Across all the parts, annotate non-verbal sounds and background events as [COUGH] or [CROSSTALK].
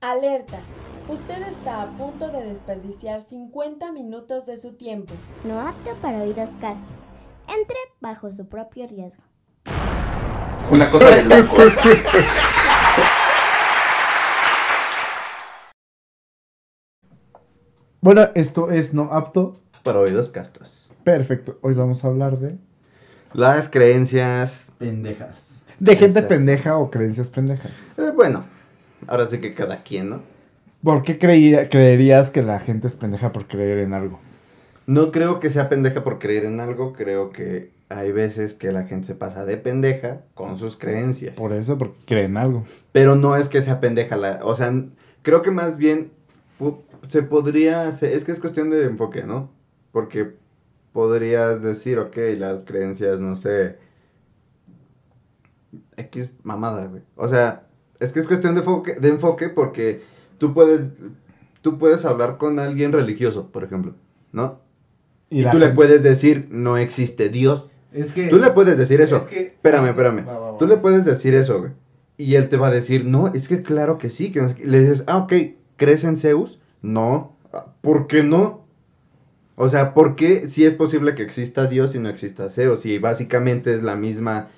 Alerta. Usted está a punto de desperdiciar 50 minutos de su tiempo. No apto para oídos castos. Entre bajo su propio riesgo. Una cosa de [LAUGHS] loco. Bueno, esto es no apto. Para oídos castos. Perfecto. Hoy vamos a hablar de. Las creencias. Pendejas. De gente Exacto. pendeja o creencias pendejas. eh, bueno, ahora sí que cada quien, ¿no? ¿Por qué creía- creerías que la gente es pendeja por creer en algo? No creo que sea pendeja por creer en algo, creo que hay veces que la gente se pasa de pendeja con sus creencias. Por eso, porque creen algo. Pero no es que sea pendeja la, o sea, creo que más bien se podría, se- es que es cuestión de enfoque, ¿no? Porque podrías decir, ok, las creencias, no sé, X mamada, güey. O sea, es que es cuestión de enfoque, de enfoque porque tú puedes, tú puedes hablar con alguien religioso, por ejemplo, ¿no? Y, tú le puedes decir, no existe Dios. Es que. Tú le puedes decir eso. Es que- Espérame, espérame. Va, va, va. Tú le puedes decir eso, güey. Y él te va a decir, no, es que claro que sí. Que no sé qué". Le dices, ah, ok, ¿crees en Zeus? No. "Ah, ¿Por qué no? O sea, ¿por qué si es posible que exista Dios y no exista Zeus? Y básicamente es la misma,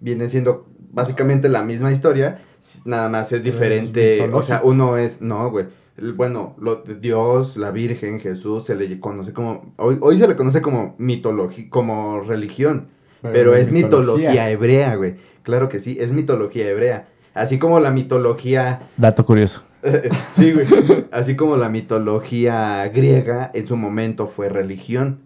viene siendo básicamente la misma historia, nada más es diferente. O sea, uno es, no, güey. Bueno, lo, Dios, la Virgen, Jesús, se le conoce como, hoy, hoy se le conoce como mitología, como religión. Pero es mitología hebrea, güey. Claro que sí, es mitología hebrea. Así como la mitología... Dato curioso. [LAUGHS] sí, güey. Así como la mitología griega en su momento fue religión.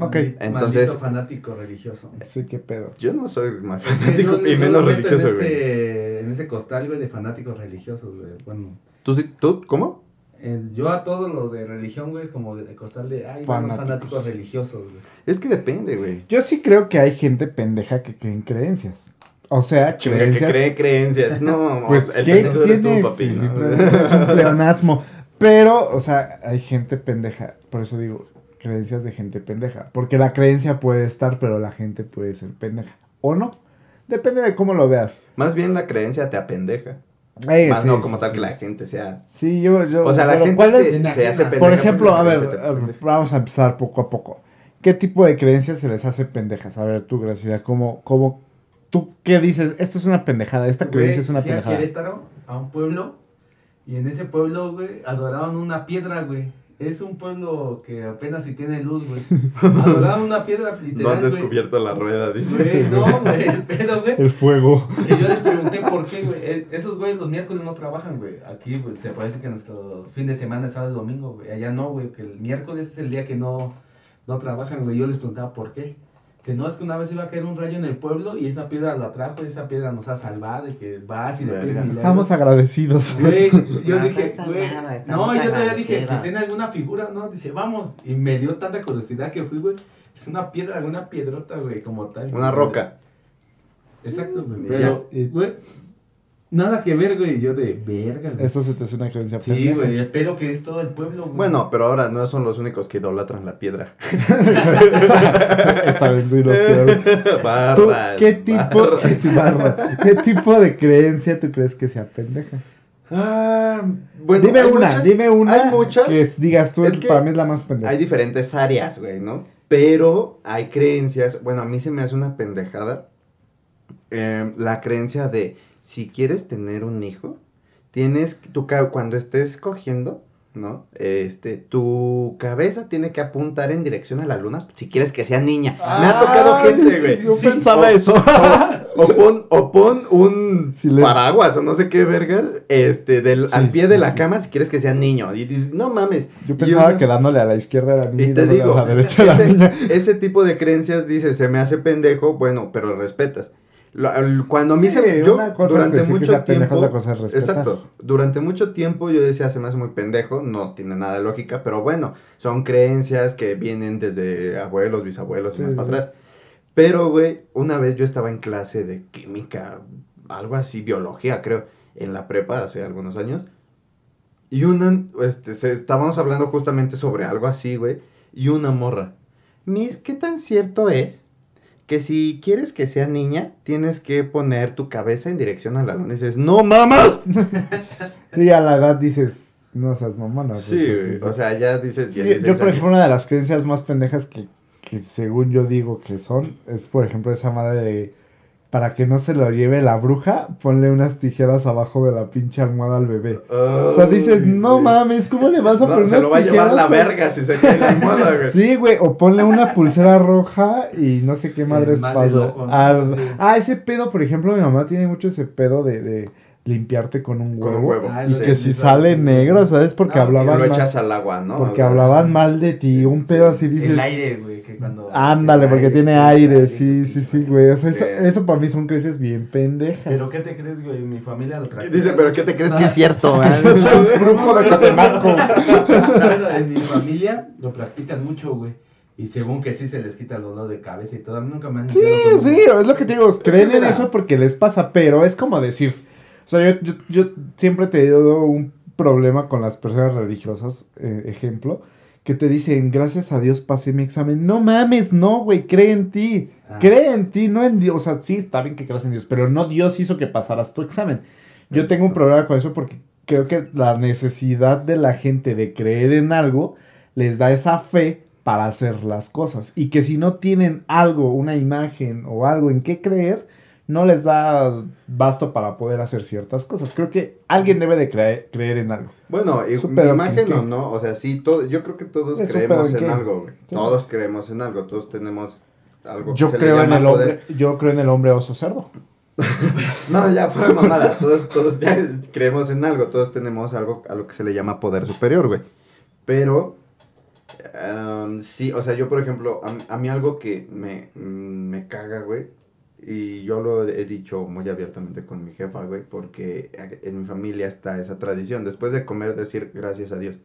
Ok. Maldito Entonces- fanático religioso. Sí, qué pedo. Yo no soy más fanático no- y no menos religioso, en güey. ese, en ese costal, güey, de fanáticos religiosos, güey. Bueno, ¿Tú, sí- ¿Tú? ¿Cómo? eh, yo a todos los de religión, güey, es como de costal de, ay, Fanáticos. fanáticos religiosos, güey. Es que depende, güey. Yo sí creo que hay gente pendeja que cree en creencias. O sea, Chinga, que cree creencias. No, [LAUGHS] Pues, el ¿qué pendejo eres tiene? tú, papi. Es un pleonasmo. Pero, o sea, hay gente pendeja. Por eso digo, creencias de gente pendeja. Porque la creencia puede estar, pero la gente puede ser pendeja. ¿O no? Depende de cómo lo veas. Más bien la creencia te apendeja. Eh, Más sí, no sí, como tal sí. que la gente sea... Sí, yo, yo. O sea, la gente ¿cuál se, es- se enajenas? hace pendeja. Por ejemplo, a ver, a vamos a empezar poco a poco. ¿Qué tipo de creencias se les hace pendejas? A ver, tú, Graciela, ¿cómo, cómo, tú qué dices? Esto es una pendejada, esta Güey, creencia es una fui a pendejada. Querétaro, a un pueblo, y en ese pueblo, güey, adoraban una piedra, güey. Es un pueblo que apenas si tiene luz, güey. [LAUGHS] Adoraban una piedra No literal, han güey. descubierto la rueda, dice. Güey, no, [LAUGHS] güey, el pedo, güey. El fuego. Que yo les pregunté por qué, güey. Eh, Esos güeyes los miércoles no trabajan, güey. Aquí, güey, se parece que nuestro fin de semana es sábado y domingo, güey. Allá no, güey, que el miércoles es el día que no, no trabajan, güey. Yo les preguntaba por qué. Dice, no, es que una vez iba a caer un rayo en el pueblo y esa piedra lo atrajo y esa piedra nos ha salvado y que vas y le pides milagros. Estamos agradecidos. Güey, yo No, [LAUGHS] dije, güey, no, yo todavía dije, agradecidos. pues tiene alguna figura, ¿no? Dice, vamos, y me dio tanta curiosidad que fui, güey, es una piedra, una piedrota, güey, como tal. Una roca. Exacto, güey, pero, güey, nada que ver, güey, yo de verga, güey. Eso se te hace una creencia Sí, pendeja. güey, el pedo que es todo el pueblo, güey. Bueno, pero ahora no son los únicos que idolatran la piedra. Sí, los creo. [LAUGHS] ¿Tú Barras, qué tipo, barras. barra, qué tipo de creencia tú crees que sea pendeja? Ah, bueno, dime hay una, muchas- dime una Hay muchas. que digas tú, Es es que para mí es la más pendeja. Hay diferentes áreas, güey, ¿no? Pero hay creencias. Bueno, a mí se me hace una pendejada. eh, la creencia de si quieres tener un hijo, tienes tu ca- cuando estés cogiendo, ¿no? Este, tu cabeza tiene que apuntar en dirección a la luna si quieres que sea niña. me ha tocado Ah, gente, sí, güey. Yo Sí, pensaba o- eso. O [LAUGHS] pon, o pon un paraguas o no sé qué vergas este, del, Sí, al pie de la cama si quieres que sea niño. Y dices, no mames. Yo pensaba una- que dándole a la izquierda era niña Y te dándole digo, a la derecha ese, niña. ese tipo de creencias dice, se me hace pendejo, bueno, pero respetas. Cuando a mí Sí, se yo durante mucho tiempo, cosa exacto, durante mucho tiempo yo decía se me hace muy pendejo, no tiene nada de lógica, pero bueno, son creencias que vienen desde abuelos, bisabuelos y Sí, más sí, para atrás. Pero güey, una vez yo estaba en clase de química, algo así, biología, creo, en la prepa hace algunos años. Y una, este, se- estábamos hablando justamente sobre algo así, güey. Y una morra. Miss, ¿qué tan cierto es que si quieres que sea niña, tienes que poner tu cabeza en dirección a la luna. Y dices, ¡no mamas! [LAUGHS] Y a la edad dices, no seas mamona. pues, Sí, güey, o sea, ya dices... Sí, 16 yo, por ejemplo, una de las creencias más pendejas que, que según yo digo que son, es por ejemplo esa madre de, para que no se lo lleve la bruja, ponle unas tijeras abajo de la pinche almohada al bebé. O sea, dices, no mames, ¿cómo le vas a No, poner se lo va a unas llevar la verga si se cae la almohada, güey. Sí, güey, o ponle una pulsera roja y no sé qué ¿no? Ah, Sí. ah, ese pedo, por ejemplo, mi mamá tiene mucho ese pedo de, de limpiarte con un Con huevo. un huevo. Ah, Y lo que si sale sí. negro, ¿sabes? Porque Ah, Y hablaban lo mal, echas al agua, ¿no? porque Algo hablaban así. mal de ti, un pedo así dices. El aire, güey, que cuando... Ándale, porque aire, tiene aire, aire, sí, sí, sí, sí, güey. O sea, eso, eso para mí son creencias bien pendejas. Pero ¿qué te crees, güey? Mi familia lo practica. Dice, pero ¿qué te crees que es cierto? [LAUGHS] Yo soy un brujo de Catemaco. En mi familia lo practican mucho, güey. Y según que sí se les quita el dolor de cabeza y todo. A mí nunca me han Sí, con sí, es lo que te digo. Creen en eso porque les pasa, pero es como decir. O sea, yo, yo, yo siempre he tenido un problema con las personas religiosas, eh, ejemplo, que te dicen, gracias a Dios pasé mi examen. No mames, no, güey, cree en ti. Ah. Cree en ti, no en Dios. O sea, sí, está bien que creas en Dios, pero no Dios hizo que pasaras tu examen. Yo tengo un problema con eso porque creo que la necesidad de la gente de creer en algo les da esa fe para hacer las cosas. Y que si no tienen algo, una imagen o algo en qué creer, no les da basto para poder hacer ciertas cosas. Creo que alguien debe de creer, creer en algo. Bueno, y mi imagen en o no, o sea, sí, todo, yo creo que todos Es creemos en en algo, güey. Sí. Todos creemos en algo, todos tenemos algo que Yo se le creo en llama el poder. hombre, yo creo en el hombre oso cerdo. [LAUGHS] No, ya fue mamada. Todos, todos ya creemos en algo. Todos tenemos algo a lo que se le llama poder superior, güey. Pero, em, sí, o sea, yo, por ejemplo, a, a mí algo que me, mm, me caga, güey. Y yo lo he dicho muy abiertamente con mi jefa, güey. Porque en mi familia está esa tradición. Después de comer, decir gracias a Dios.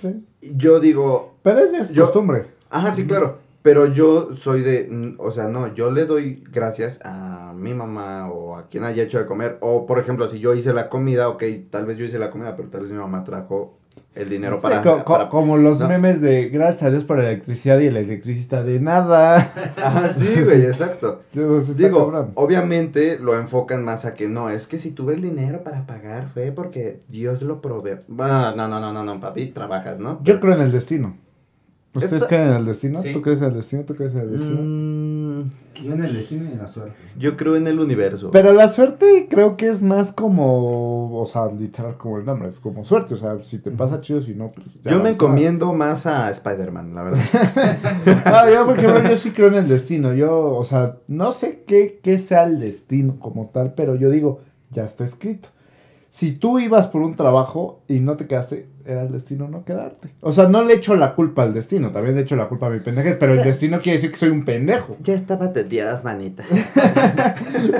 Sí. Yo digo, Pero es, Yo- costumbre. Ajá, sí, claro. Pero yo soy de, o sea, no, yo le doy gracias a mi mamá o a quien haya hecho de comer. O, por ejemplo, si yo hice la comida, ok, tal vez yo hice la comida, pero tal vez mi mamá trajo el dinero para... co- para- como los no. memes de gracias a Dios por la electricidad y el electricista de nada. Ajá, [LAUGHS] sí, güey, exacto. Digo, cabrón. obviamente lo enfocan más a que no, es que si tuve el dinero para pagar fue porque Dios lo provee. No, no, no, no, no, papi, trabajas, ¿no? Yo creo en el destino. ¿Ustedes creen en el destino? Sí. ¿Tú crees en el destino? ¿Tú crees en el destino? Mm, Yo en el destino y en la suerte. yo creo en el universo. Pero la suerte creo que es más como, o sea, literal como el nombre, es como suerte, o sea, si te pasa chido, si no, pues ya Yo me encomiendo más a Spider-Man, la verdad. [LAUGHS] Ah, yo, por ejemplo, yo sí creo en el destino, yo, o sea, no sé qué, qué sea el destino como tal, pero yo digo, ya está escrito. Si tú ibas por un trabajo y no te quedaste, era el destino no quedarte. O sea, no le echo la culpa al destino, también le echo la culpa a mi pendejez, pero el destino quiere decir que soy un pendejo. ya estaba teteadas, manita. [LAUGHS]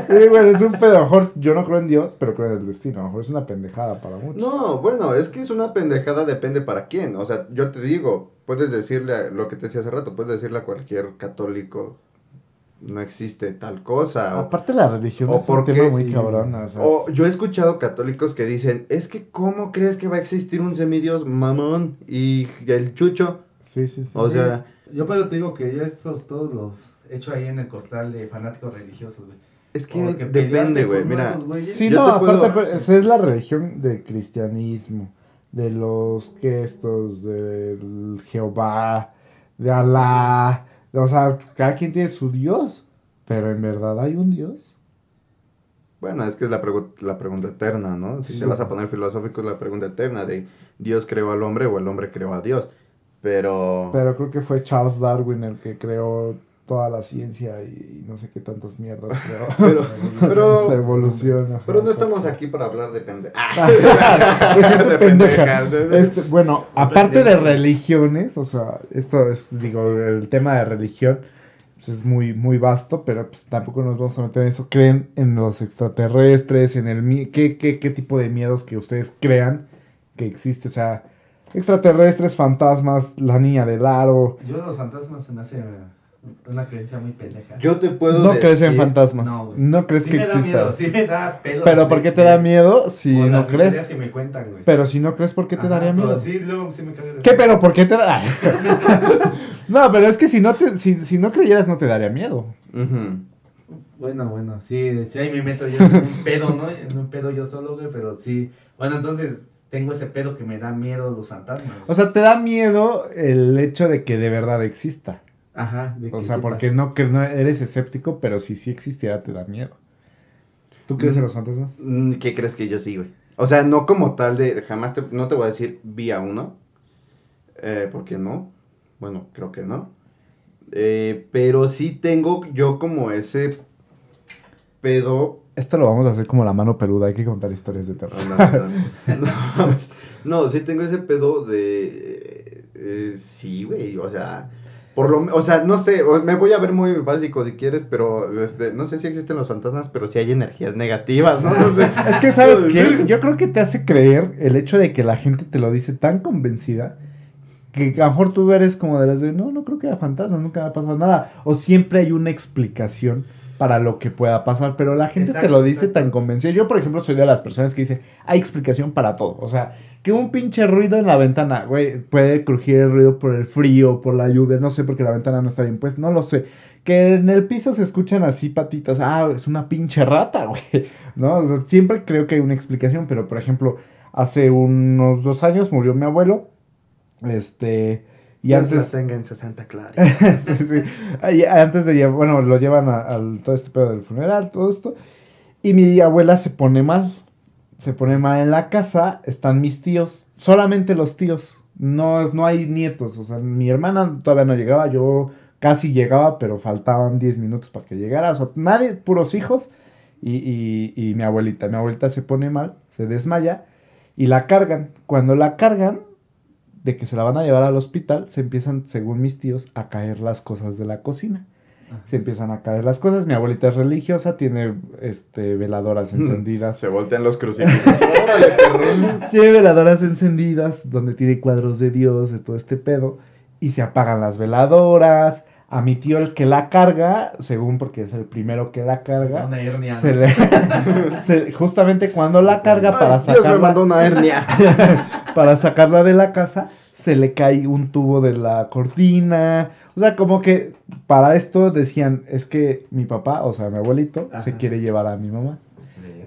Sí, bueno, es un pedo. A lo mejor yo no creo en Dios, pero creo en el destino. A lo mejor es una pendejada para muchos. No, bueno, es que es una pendejada, depende para quién. O sea, yo te digo, puedes decirle a- lo que te decía hace rato, puedes decirle a cualquier católico, no existe tal cosa. O, Aparte la religión o es un tema muy sí. cabrón. O sea, o yo he escuchado católicos que dicen, es que ¿cómo crees que va a existir un semidios mamón y el chucho? sí, sí, sí. O sea, Yo pero te digo que ya esos todos los he hecho ahí en el costal de fanáticos religiosos, güey. es que depende, güey. Mira, Sí, yo no, te puedo- aparte pues, esa es la religión del cristianismo, de los que estos, del Jehová, de Alá. O sea, cada quien tiene su Dios, pero en verdad hay un Dios. Bueno, es que es la, pregu- la pregunta eterna, ¿no? Si Sí. te vas a poner filosófico, es la pregunta eterna de Dios creó al hombre o el hombre creó a Dios. Pero... Pero creo que fue Charles Darwin el que creó toda la ciencia y no sé qué tantas mierdas. [LAUGHS] Pero- pero- la evolución. ajá, Pero no estamos aquí para hablar de pende... [LAUGHS] [LAUGHS] De De pendejas. Este, bueno, aparte de religiones, o sea, esto es, digo, el tema de religión pues, es muy, muy vasto, pero pues, tampoco nos vamos a meter en eso. ¿Creen en los extraterrestres? ¿En el ¿qué, qué, qué tipo de miedos que ustedes crean que existe? O sea, extraterrestres, fantasmas, la niña del aro. Yo los fantasmas se me hace una creencia muy pendeja. Yo te puedo No crees en fantasmas. No, No, crees Sí que me da exista. miedo, sí me da pedo. Pero ¿por qué te da miedo si Por no las crees? que me cuentan, güey. Pero si no crees, ¿por qué te Ajá, daría miedo? Sí, luego sí me de ¿Qué pero por qué te da? [LAUGHS] [LAUGHS] no, pero es que si no te, si, si no creyeras no te daría miedo. Bueno, bueno, sí, sí, ahí me meto yo en un pedo, ¿no? En un pedo yo solo, güey, pero sí. Bueno, entonces tengo ese pedo que me da miedo los fantasmas. güey. O sea, te da miedo el hecho de que de verdad exista. Ajá. de O sea, sí porque pasa. no, que no eres escéptico, pero si sí existiera te da miedo. ¿Tú crees en los fantasmas? Mm, ¿Qué crees que yo sí, güey? O sea, no como tal de, jamás te, no te voy a decir vi a uno, eh, porque no, bueno, creo que no, Eh, pero sí tengo yo como ese pedo, Esto lo vamos a hacer como la mano peluda, hay que contar historias de terror. no, no, no, [LAUGHS] [LAUGHS] no, no, sí tengo ese pedo de, eh, sí, güey, o sea, por lo, o sea, no sé, me voy a ver muy básico si quieres, pero este, no sé si existen los fantasmas, pero sí hay energías negativas, ¿no? No sé. [LAUGHS] Es que, ¿sabes qué? [LAUGHS] Yo creo que te hace creer el hecho de que la gente te lo dice tan convencida que a lo mejor tú eres como de las de, no, no creo que haya fantasmas, nunca me ha pasado nada. O siempre hay una explicación para lo que pueda pasar, pero la gente te lo dice exacto. tan convencida. Yo, por ejemplo, soy de las personas que dice, hay explicación para todo. O sea, que un pinche ruido en la ventana, güey, puede crujir el ruido por el frío, por la lluvia, no sé, porque la ventana no está bien pues no lo sé. Que en el piso se escuchan así patitas, ah, es una pinche rata, [LAUGHS] güey. ¿no? O sea, siempre creo que hay una explicación, pero por ejemplo, hace unos dos años murió mi abuelo. Este. Y Dios antes. tenga en su Santa Clara. [LAUGHS] sí, sí. Antes de llevar, bueno, lo llevan a, al- todo este pedo del funeral, todo esto. Y mi abuela se pone mal. Se pone mal en la casa. Están mis tíos. Solamente los tíos. No, no hay nietos. O sea, mi hermana todavía no llegaba. Yo casi llegaba, pero faltaban 10 minutos para que llegara. O sea, nadie, puros hijos. Y, y, y mi abuelita. Mi abuelita se pone mal, se desmaya. Y la cargan. Cuando la cargan, de que se la van a llevar al hospital, se empiezan, según mis tíos, a caer las cosas de la cocina. Ajá. Se empiezan a caer las cosas. Mi abuelita es religiosa, tiene este, veladoras [LAUGHS] encendidas. Se voltean los crucifijos. [LAUGHS] Tiene veladoras encendidas, donde tiene cuadros de Dios, de todo este pedo. Y se apagan las veladoras. A mi tío, el que la carga, según porque es el primero que la carga, Una hernia. se ¿no? le- [LAUGHS] se- justamente cuando la carga para Ay, Dios me mandó una hernia. Para sacarla de la casa, se le cae un tubo de la cortina. O sea, como que para esto decían, es que mi papá, o sea, mi abuelito, se quiere llevar a mi mamá.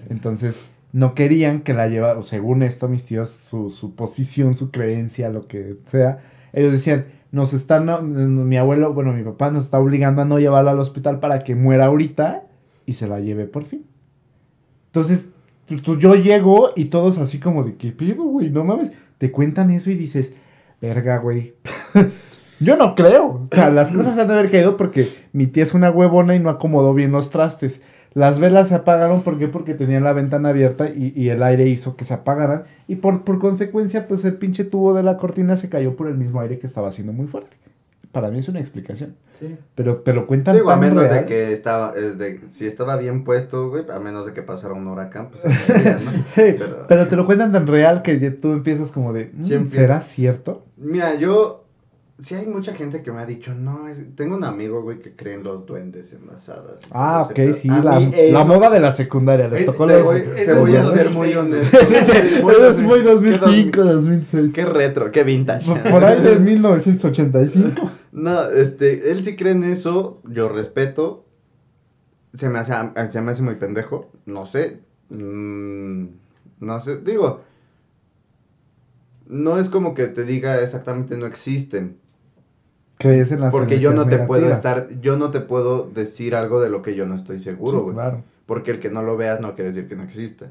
Entonces, no querían que la llevara, o según esto, mis tíos, su, su posición, su creencia, lo que sea, ellos decían, nos están, no, mi abuelo, bueno, mi papá nos está obligando a no llevarla al hospital para que muera ahorita y se la lleve por fin. Entonces, pues, pues, yo llego y todos así como de, ¿qué pido, güey? No mames, te cuentan eso y dices, verga, güey. [LAUGHS] yo no creo. O sea, las [CLEARS THROAT] cosas han de haber caído porque mi tía es una huevona y no acomodó bien los trastes. Las velas se apagaron, ¿por qué? Porque tenían la ventana abierta y, y el aire hizo que se apagaran. Y por, por consecuencia, pues el pinche tubo de la cortina se cayó por el mismo aire que estaba haciendo muy fuerte. Para mí es una explicación. Sí. Pero te lo cuentan Digo, a tan menos de que estaba, eh, de- si estaba bien puesto, güey, a menos de que pasara un huracán, pues [LAUGHS] sería, ¿no? Hey, Pero- pero, te lo cuentan tan real que tú empiezas como de, "Mm. ¿será cierto? Mira, yo, sí hay mucha gente que me ha dicho, no, es- tengo un amigo, güey, que cree en los duendes, en las hadas. Ah, ok, sí, la, moda de la secundaria, les Eh, tocó Te voy, te es voy muy a ser 2006, muy honesto. [LAUGHS] Eso es muy ¿Qué 2005, dos- 2006. Qué retro, qué vintage. [LAUGHS] Por ahí de [LAUGHS] 1985. No, este, él sí cree en eso, yo respeto. Se me hace, se me hace muy pendejo, no sé. mm, no sé, digo. No es como que te diga exactamente no existen. Crees en las Porque yo no te puedo estar, yo no te puedo decir algo de lo que yo no estoy seguro, Sí, güey. claro. Porque el que no lo veas no quiere decir que no exista.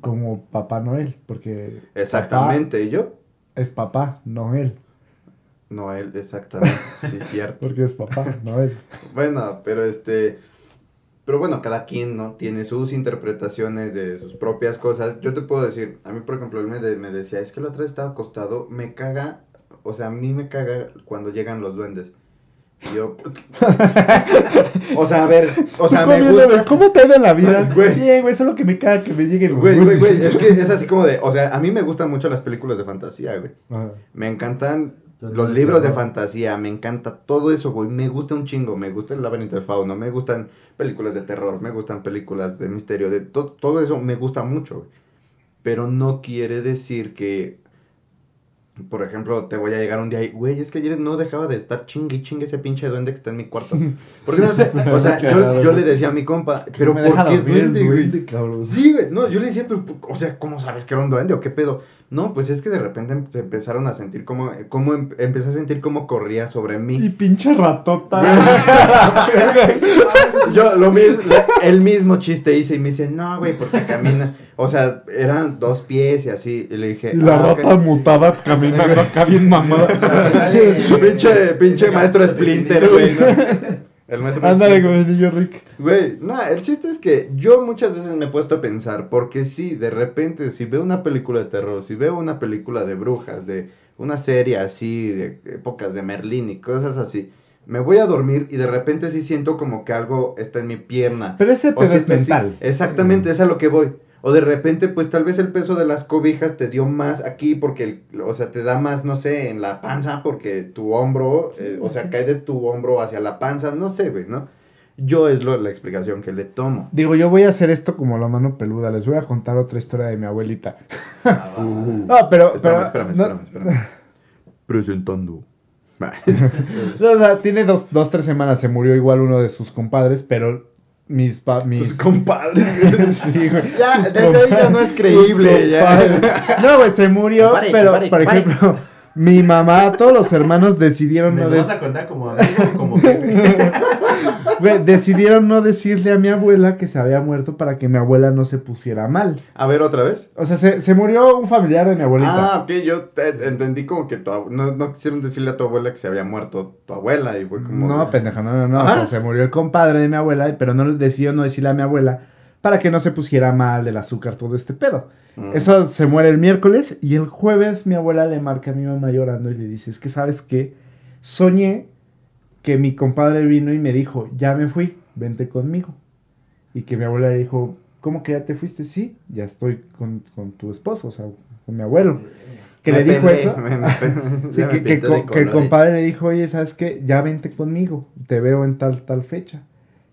Como Papá Noel, porque... Exactamente, ¿y yo? es papá, no él. No, él, exactamente, [LAUGHS] sí, cierto. Porque es papá, no él. Bueno, pero este. Pero bueno, cada quien, ¿no? Tiene sus interpretaciones de sus propias cosas. Yo te puedo decir, a mí, por ejemplo, él me, de- me decía, es que la otra vez estaba acostado, me caga, o sea, a mí me caga cuando llegan los duendes. Yo. [LAUGHS] o sea, a ver, o sea, me gusta. ¿Cómo te en la vida? Güey. Bien, güey, solo que me caga que me lleguen los Güey, güey, güey, duendes. es que es así como de, o sea, a mí me gustan mucho las películas de fantasía, güey. Ajá. Me encantan Los libros de fantasía, me encanta todo eso, güey. Me gusta un chingo. Me gusta el laberinto del fauno, me gustan películas de terror, me gustan películas de misterio, de to- todo eso me gusta mucho, güey. Pero no quiere decir que, por ejemplo, te voy a llegar un día y, güey, es que ayer no dejaba de estar chingue chingue ese pinche duende que está en mi cuarto. [LAUGHS] Porque no sé, o sea, yo, yo le decía a mi compa, pero ¿por qué dormir duende, güey? Sí, güey. No, yo le decía, pero, o sea, ¿cómo sabes que era un duende o qué pedo? No, pues es que de repente em- se empezaron a sentir como, como em- empecé a sentir como corría sobre Y mí. pinche ratota. [LAUGHS] [LAUGHS] Yo lo mismo, el mismo chiste hice y me dice, no, güey, porque camina. O sea, eran dos pies y así. Y le dije, Y la "Ah, ok". rata mutada caminando acá bien mamada. [LAUGHS] pinche, pinche maestro Splinter, güey. ¿no? El maestro Ándale el niño Rick. Güey, no, el chiste es que yo muchas veces me he puesto a pensar, porque sí, de repente, si veo una película de terror, si veo una película de brujas, de una serie así, de épocas de Merlín y cosas así, me voy a dormir y de repente sí siento como que algo está en mi pierna. Pero ese O pedo si es mental. Exactamente, es a lo que voy. O de repente, pues tal vez el peso de las cobijas te dio más aquí porque, el- o sea, te da más, no sé, en la panza porque tu hombro, eh, o sea, cae de tu hombro hacia la panza, no sé, güey, ¿no? Yo es lo, la explicación que le tomo. Digo, yo voy a hacer esto como la mano peluda. Les voy a contar otra historia de mi abuelita. Uh. [LAUGHS] No, pero. Espérame, pero espérame, no- espérame, espérame. [LAUGHS] Presentando. [LAUGHS] no, o sea, tiene dos, dos, tres semanas. Se murió igual uno de sus compadres, pero mis. pa- mis Sus compadres. [LAUGHS] Sí, güey. Ya, Sus desde ahí ya no es creíble, ya. No, güey, se murió, Compare, pero, compare, por compare. ejemplo, mi mamá, todos los hermanos decidieron Me no vas des- a contar como amigo o como jefe. [LAUGHS] güey, decidieron no decirle a mi abuela que se había muerto para que mi abuela no se pusiera mal. A ver, otra vez. O sea, se, se murió un familiar de mi abuelita. Ah, ok, yo te- entendí como que tu ab- no, no quisieron decirle a tu abuela que se había muerto tu abuela y fue como... No, pendeja, no, no, no. O Ajá. sea, se murió el compadre de mi abuela, pero no decidió no decirle a mi abuela para que no se pusiera mal del azúcar, todo este pedo. Mm. Eso se muere el miércoles y el jueves mi abuela le marca a mi mamá llorando y le dice, es que sabes qué, soñé que mi compadre vino y me dijo, ya me fui, vente conmigo. Y que mi abuela le dijo, ¿cómo que ya te fuiste? Sí, ya estoy con, con tu esposo, o sea, con mi abuelo. Que Me le dijo eso. [LAUGHS] me- me- [LAUGHS] Sí, ya que, que co- el compadre le dijo, oye, ¿sabes qué? Ya vente conmigo, te veo en tal, tal fecha.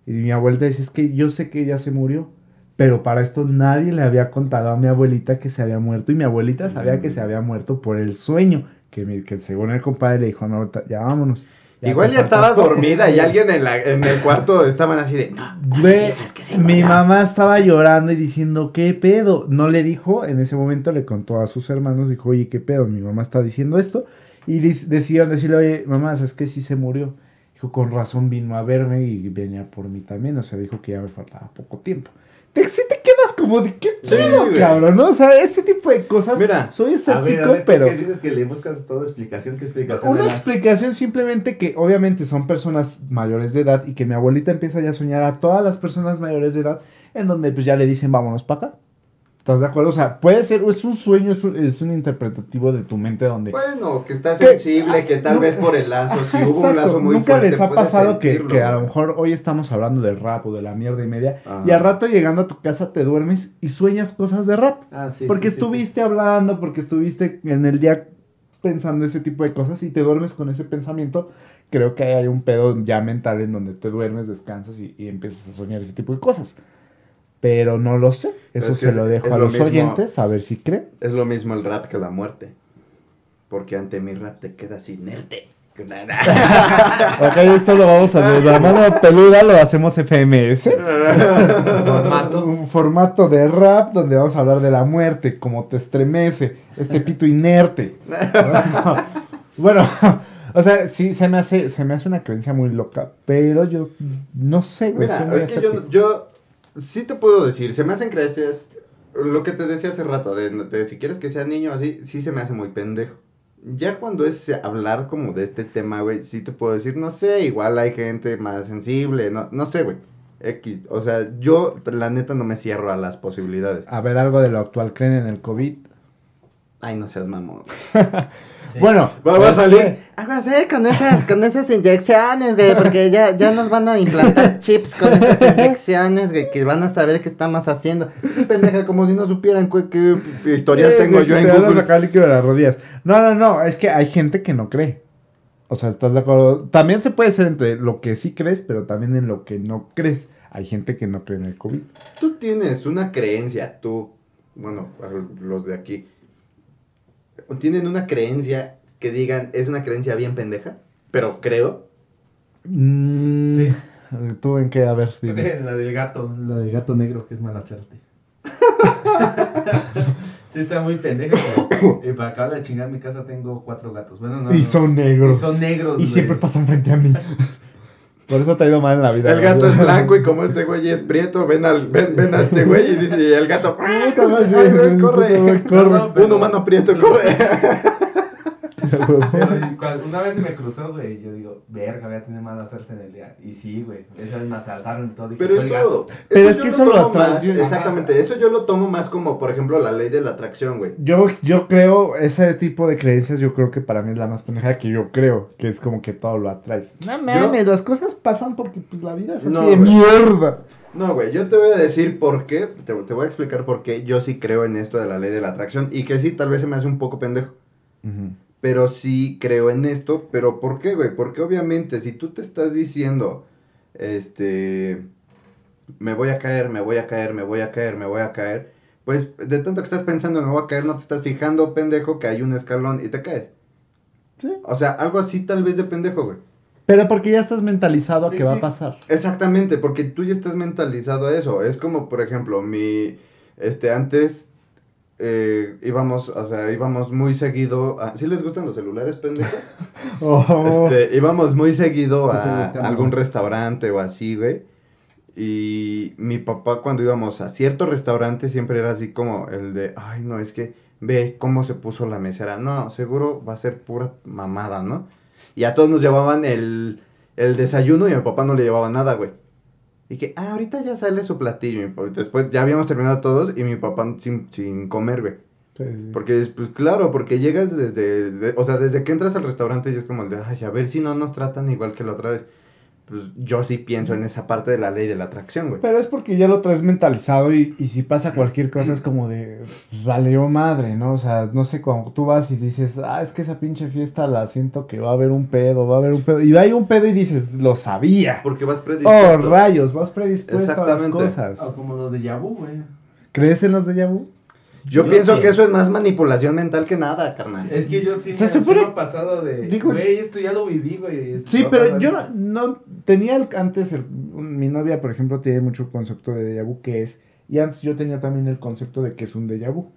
Y mi abuelita dice, es que yo sé que ella se murió, pero para esto nadie le había contado a mi abuelita que se había muerto y mi abuelita sabía que Mm. se había muerto por el sueño, que, mi- que según el compadre le dijo, no, ya vámonos. Igual ya estaba falta poco". dormida y [LAUGHS] alguien en, la, en el cuarto estaban así de... No, Güey, es que mi murió". mamá estaba llorando y diciendo, ¿qué pedo? No le dijo, en ese momento le contó a sus hermanos, dijo, oye, ¿qué pedo? Mi mamá está diciendo esto. Y decidieron decirle, oye, mamá, ¿sabes qué? Sí se murió. Dijo, con razón vino a verme y venía por mí también. O sea, dijo que ya me faltaba poco tiempo. Te, sí te quedas como de, ¿qué Sí, güey. cabrón? ¿no? O sea, ese tipo de cosas. Mira, soy escéptico, a ver, ¿tú pero... qué dices que le buscas toda explicación? ¿Qué explicación Una explicación simplemente que obviamente son personas mayores de edad y que mi abuelita empieza ya a soñar a todas las personas mayores de edad en donde pues ya le dicen vámonos para acá. ¿Estás de acuerdo? O sea, puede ser, es un sueño, es un, es un interpretativo de tu mente donde... Bueno, que está sensible, que tal no- vez por el lazo, si hubo un lazo muy Nunca fuerte, les ha pasado que, que a lo mejor hoy estamos hablando de rap o de la mierda y media Ajá. y al rato llegando a tu casa te duermes y sueñas cosas de rap. Ah, sí, porque sí, sí, sí. estuviste hablando, porque estuviste en el día pensando ese tipo de cosas y te duermes con ese pensamiento, creo que hay un pedo ya mental en donde te duermes, descansas y, y empiezas a soñar ese tipo de cosas. Pero no lo sé. Eso Es se es- lo dejo es a lo los mismo. oyentes a ver si creen. Es lo mismo el rap que la muerte. Porque ante mi rap te quedas inerte. [LAUGHS] Ok, esto lo vamos a ver. La mano peluda lo hacemos FMS. Formato. Un formato de rap donde vamos a hablar de la muerte, como te estremece, este pito inerte. [LAUGHS] bueno, [LAUGHS] o sea, sí, se me hace, se me hace una creencia muy loca, pero yo no sé, Mira, es que yo sí te puedo decir, se me hacen creencias, lo que te decía hace rato, de, de si quieres que sea niño así, sí se me hace muy pendejo. Ya cuando es hablar como de este tema, güey, sí te puedo decir, no sé, igual hay gente más sensible, no, no sé, güey. X, o sea, yo la neta no me cierro a las posibilidades. A ver, algo de lo actual, ¿creen en el COVID? Ay, no seas mamón. Sí. [LAUGHS] Bueno, Va, va a es salir. Hágase con esas, con esas inyecciones, güey, porque ya, ya nos van a implantar [LAUGHS] chips con esas inyecciones, güey, que van a saber qué estamos haciendo. Pendeja, como si no supieran cu- qué historial Eh, tengo yo en te van a Google. sacar líquido de las rodillas. No, no, no, es que hay gente que no cree. O sea, ¿estás de acuerdo? También se puede ser entre lo que sí crees, pero también en lo que no crees. Hay gente que no cree en el COVID. Tú tienes una creencia, tú, bueno, los de aquí, tienen una creencia que digan, es una creencia bien pendeja, pero creo. Mm, Sí. ¿Tú en qué? A ver, [LAUGHS] dime. La del gato, la del gato negro, que es mala suerte. [LAUGHS] sí, está muy pendeja. pero- Y para acabar de chingar mi casa tengo cuatro gatos. Bueno, no. y no. son negros. Y son negros, Y güey. siempre pasan frente a mí. [LAUGHS] Por eso te ha ido mal en la vida. El gato es [LAUGHS] blanco y como este güey es prieto, ven, al, ven, ven a este güey y dice, y el gato, [LAUGHS] sí, "Ay, corre, corre. Pero- Un humano prieto, corre. [LAUGHS] Pero [LAUGHS] una vez se me cruzó, güey, y yo digo, verga, voy a tener mala suerte en el día. Y sí, güey, esa vez me asaltaron y todo. Dije, Pero eso, Pero es que eso lo tomo atrae- más- Exactamente, eso yo lo tomo más como, por ejemplo, la ley de la atracción, güey. Yo, yo creo, ese tipo de creencias, yo creo que para mí es la más pendeja que yo creo, que es como que todo lo atraes. No mames, las cosas pasan porque pues la vida es así No, de güey. mierda. No, güey, yo te voy a decir por qué, te, te voy a explicar por qué yo sí creo en esto de la ley de la atracción y que sí, tal vez se me hace un poco pendejo. Pero sí creo en esto, pero ¿por qué, güey? Porque obviamente si tú te estás diciendo, este, me voy a caer, me voy a caer, me voy a caer, me voy a caer, pues de tanto que estás pensando me voy a caer, no te estás fijando, pendejo, que hay un escalón y te caes. Sí. O sea, algo así tal vez de pendejo, güey. Pero porque ya estás mentalizado a Sí, que va a pasar. Exactamente, porque tú ya estás mentalizado a eso. Es como, por ejemplo, mi, este, antes eh, íbamos, o sea, íbamos muy seguido, a, ¿sí les gustan los celulares, pendejos? [LAUGHS] Oh. Este, íbamos muy seguido a algún restaurante o así, güey. Y mi papá cuando íbamos a cierto restaurante siempre era así como el de, ay, no, es que ve cómo se puso la mesera. No, seguro va a ser pura mamada, ¿no? Y a todos nos llevaban el, el desayuno y a mi papá no le llevaba nada, güey. Y que, ah, ahorita ya sale su platillo. Pa- después ya habíamos terminado todos y mi papá sin, sin comer, güey. Sí, sí. Porque, pues claro, porque llegas desde, de- o sea, desde que entras al restaurante y es como el de, ay, a ver si no nos tratan igual que la otra vez. Pues yo sí pienso en esa parte de la ley de la atracción, güey. Pero es porque ya lo traes mentalizado y, y si pasa cualquier cosa es como de, pues valió madre, ¿no? O sea, no sé, cuando tú vas y dices, ah, es que esa pinche fiesta la siento que va a haber un pedo, va a haber un pedo. Y hay un pedo y dices, lo sabía. Porque vas Oh, predispuesto. rayos, vas predispuesto a las cosas. Ah, como los de Yabu, güey. ¿Crees en los de Yabu? Yo, Yo pienso sí. que eso es más manipulación mental que nada, carnal. Es que yo sí Se me, supone- pasado de, Digo- güey, esto ya lo viví, güey. Sí, pero yo esto". no, no- tenía el, antes, el- un- mi novia, por ejemplo, tiene mucho concepto de déjà vu, que es, y antes yo tenía también el concepto de que es un déjà vu.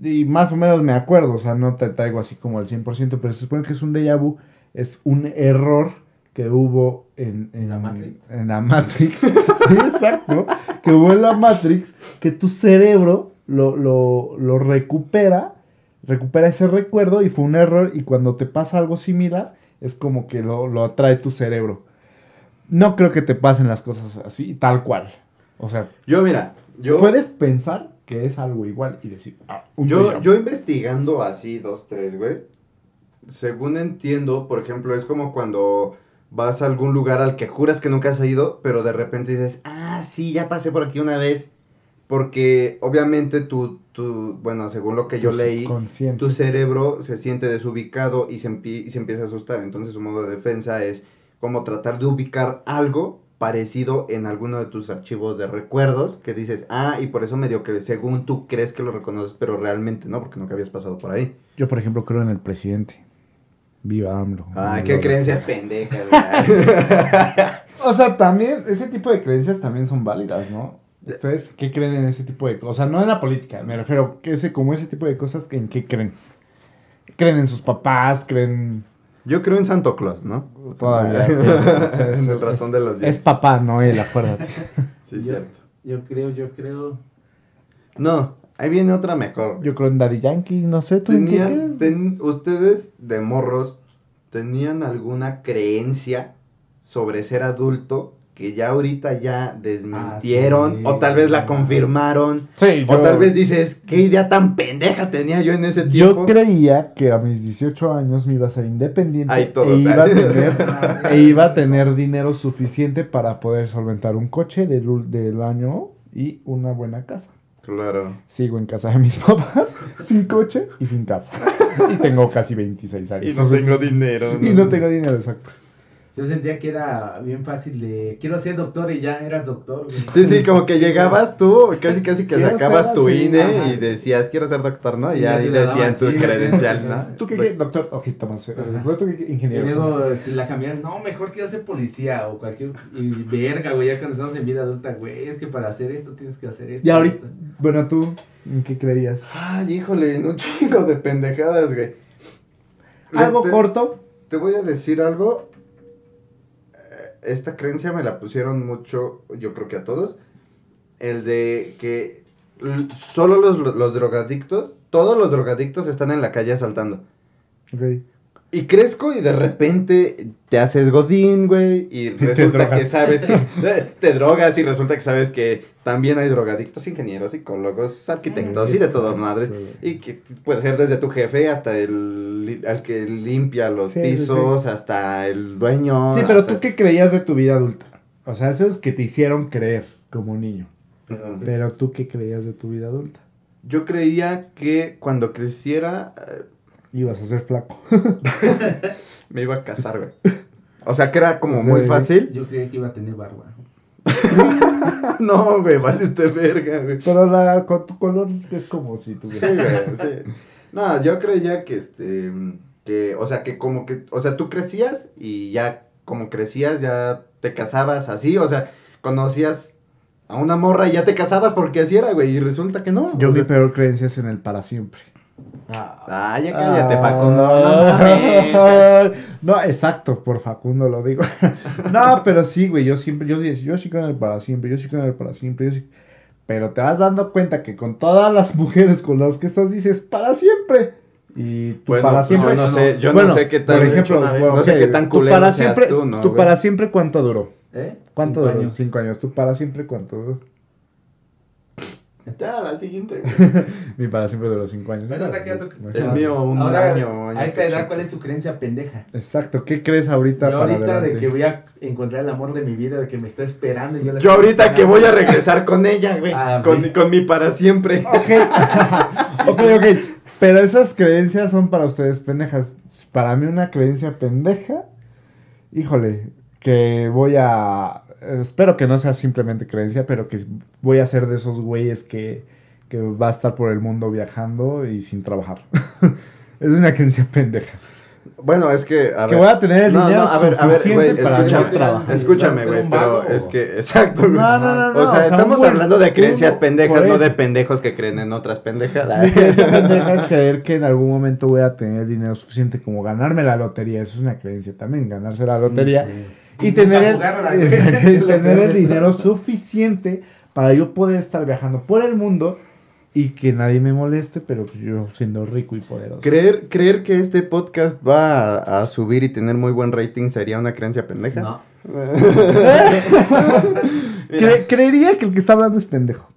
Y más o menos me acuerdo, o sea, no te traigo así como al 100%, pero se supone que es un déjà vu, es un error que hubo en, en ¿La Matrix? En la Matrix, [LAUGHS] sí, exacto, que hubo en la Matrix, que tu cerebro lo, lo, lo recupera, recupera ese recuerdo y fue un error y cuando te pasa algo similar, es como que lo, lo atrae tu cerebro. No creo que te pasen las cosas así, tal cual. O sea, Yo, mira, yo... puedes pensar que es algo igual y decir, ah, un Yo, yo investigando así, dos, tres, güey. Según entiendo, por ejemplo, es como cuando vas a algún lugar al que juras que nunca has ido, pero de repente dices, ah, sí, ya pasé por aquí una vez. Porque obviamente tú, tú bueno, según lo que yo Tu leí, tu cerebro se siente desubicado y se, y se empieza a asustar. Entonces su modo de defensa es como tratar de ubicar algo parecido en alguno de tus archivos de recuerdos que dices, ah, y por eso medio que según tú crees que lo reconoces, pero realmente no, porque nunca habías pasado por ahí. Yo, por ejemplo, creo en el presidente. Viva AMLO. No, qué creencias pendejas. [LAUGHS] O sea, también, ese tipo de creencias también son válidas, ¿no? ¿Ustedes qué creen en ese tipo de cosas? O sea, no en la política, me refiero, que ese, como ese tipo de cosas, ¿en qué creen? ¿Creen en sus papás? ¿Creen Yo creo en Santo Claus, ¿no? todavía? [LAUGHS] o sea, en es- el ratón es- de los Es días. papá, Noel, acuérdate. [LAUGHS] Sí, Yo- cierto. Yo creo, yo creo. No, ahí viene otra mejor. Yo creo en Daddy Yankee, no sé, ¿tú en qué ten- ustedes de morros, ¿tenían alguna creencia sobre ser adulto que ya ahorita ya desmintieron? Ah, sí. O tal vez la confirmaron. Sí, O tal vez dices, ¿qué idea tan pendeja tenía yo en ese Yo tiempo? creía que a mis 18 años me iba a ser independiente Ay, todos, e, iba a tener, [LAUGHS] e iba a tener dinero suficiente para poder solventar un coche del, del año y una buena casa. Claro. Sigo en casa de mis [LAUGHS] papás, sin coche y sin casa. y tengo casi 26 años. Y no tengo dinero. Y no tengo dinero, exacto. Yo sentía que era bien fácil de. Quiero ser doctor y ya eras doctor, güey. Sí, sí, como que llegabas tú, casi casi que sacabas tu así, INE ajá. y decías, quiero ser doctor, ¿no? Y Y ahí decían tu sí. credencial, ¿no? ¿Tú qué quieres, doctor? Ok, Tomás. ¿Tú qué Y ingeniero? luego la cambiaron, no, mejor quiero ser policía o cualquier. Y verga, güey, ya cuando estamos en vida adulta, güey, es que para hacer esto tienes que hacer esto. Y ahorita, esto. bueno, ¿tú en qué creías? Ay, híjole, en un [LAUGHS] chingo de pendejadas, güey. Algo Este, corto. Te voy a decir algo. Esta creencia me la pusieron mucho, yo creo que a todos. El de que solo los, los drogadictos, todos los drogadictos están en la calle asaltando. Ok. Y crezco y de repente te haces godín, güey, y [LAUGHS] Te resulta que drogas. sabes que [LAUGHS] eh, te drogas y resulta que sabes que también hay drogadictos, ingenieros, psicólogos, arquitectos y de todo madre. Y que puede ser desde tu jefe hasta el, al que limpia los Sí, sí, pisos, hasta el dueño. Sí, pero hasta- tú qué creías de tu vida adulta? O sea, eso es que te hicieron creer como niño. Pero tú qué creías de tu vida adulta? Yo creía que cuando creciera eh, Ibas a ser flaco. [LAUGHS] me iba a casar, güey. O sea que era como muy fácil. Yo creía que iba a tener barba. [LAUGHS] No, güey, vale este verga, güey. Pero la, con tu color es como si Sí, tuvieras. güey, sí. No, yo creía que este que o sea, que como que o sea, tú crecías y ya como crecías ya te casabas así, o sea, conocías a una morra y ya te casabas porque así era, güey, y resulta que no. Yo sea, peor creencia es en el para siempre. Ah, ya cállate, Facundo. No. Ah, No, exacto, por Facundo lo digo. [LAUGHS] no, pero sí, güey, yo siempre, yo, sí- yo sí creo en el para siempre, yo sí creo en el para siempre, yo sí. Pero te vas dando cuenta que con todas las [LAUGHS] mujeres con las que estás dices para siempre. Y tú Bueno, para no, siempre. no sé, yo Bueno, no sé qué tan por ejemplo, bueno, no sé qué tan tú culero para seas siempre, tú, ¿no, tú güey? para siempre cuánto duró? ¿Eh? ¿Cuánto Cinco duró? años. Cinco años. ¿Tú para siempre cuánto duró? Ya, la siguiente. güey. [LAUGHS] Mi para siempre duró años. Bueno, ahora queda tu- El mío un Ahora, año, año a esta edad. ¿cuál es tu creencia pendeja? Exacto, ¿qué crees ahorita Yo para ahorita de que voy a encontrar el amor de mi vida, de que me está esperando. y Yo, ahorita que voy a regresar con ella, güey, Ah, con, sí. con mi para siempre. Ok, [LAUGHS] ok, ok. Pero esas creencias son para ustedes pendejas. Para mí una creencia pendeja, híjole, que voy a... Espero que no sea simplemente creencia, pero que voy a ser de esos güeyes que, que va a estar por el mundo viajando y sin trabajar. [LAUGHS] es una creencia pendeja. Bueno, es que, a que ver. voy a tener el No, dinero no, a ver, a ver, suficiente güey, para escúchame, no trabajar. Escúchame, ¿Vas a ser güey, pero es que, exacto, güey. No, no, no, no. O sea, estamos buen- hablando de creencias pendejas, no de pendejos que creen en otras pendejadas. Mi creencia pendeja es creer que en algún momento voy a tener dinero suficiente como ganarme la lotería. Eso es una creencia también, ganarse la lotería. Sí. Y tener, el, [LAUGHS] tener el [LAUGHS] dinero suficiente para yo poder estar viajando por el mundo y que nadie me moleste, pero pues yo siendo rico y poderoso. Creer, creer que este podcast va a, a subir y tener muy buen rating sería una creencia pendeja. No. [LAUGHS] Cre- creería que el que está hablando es pendejo.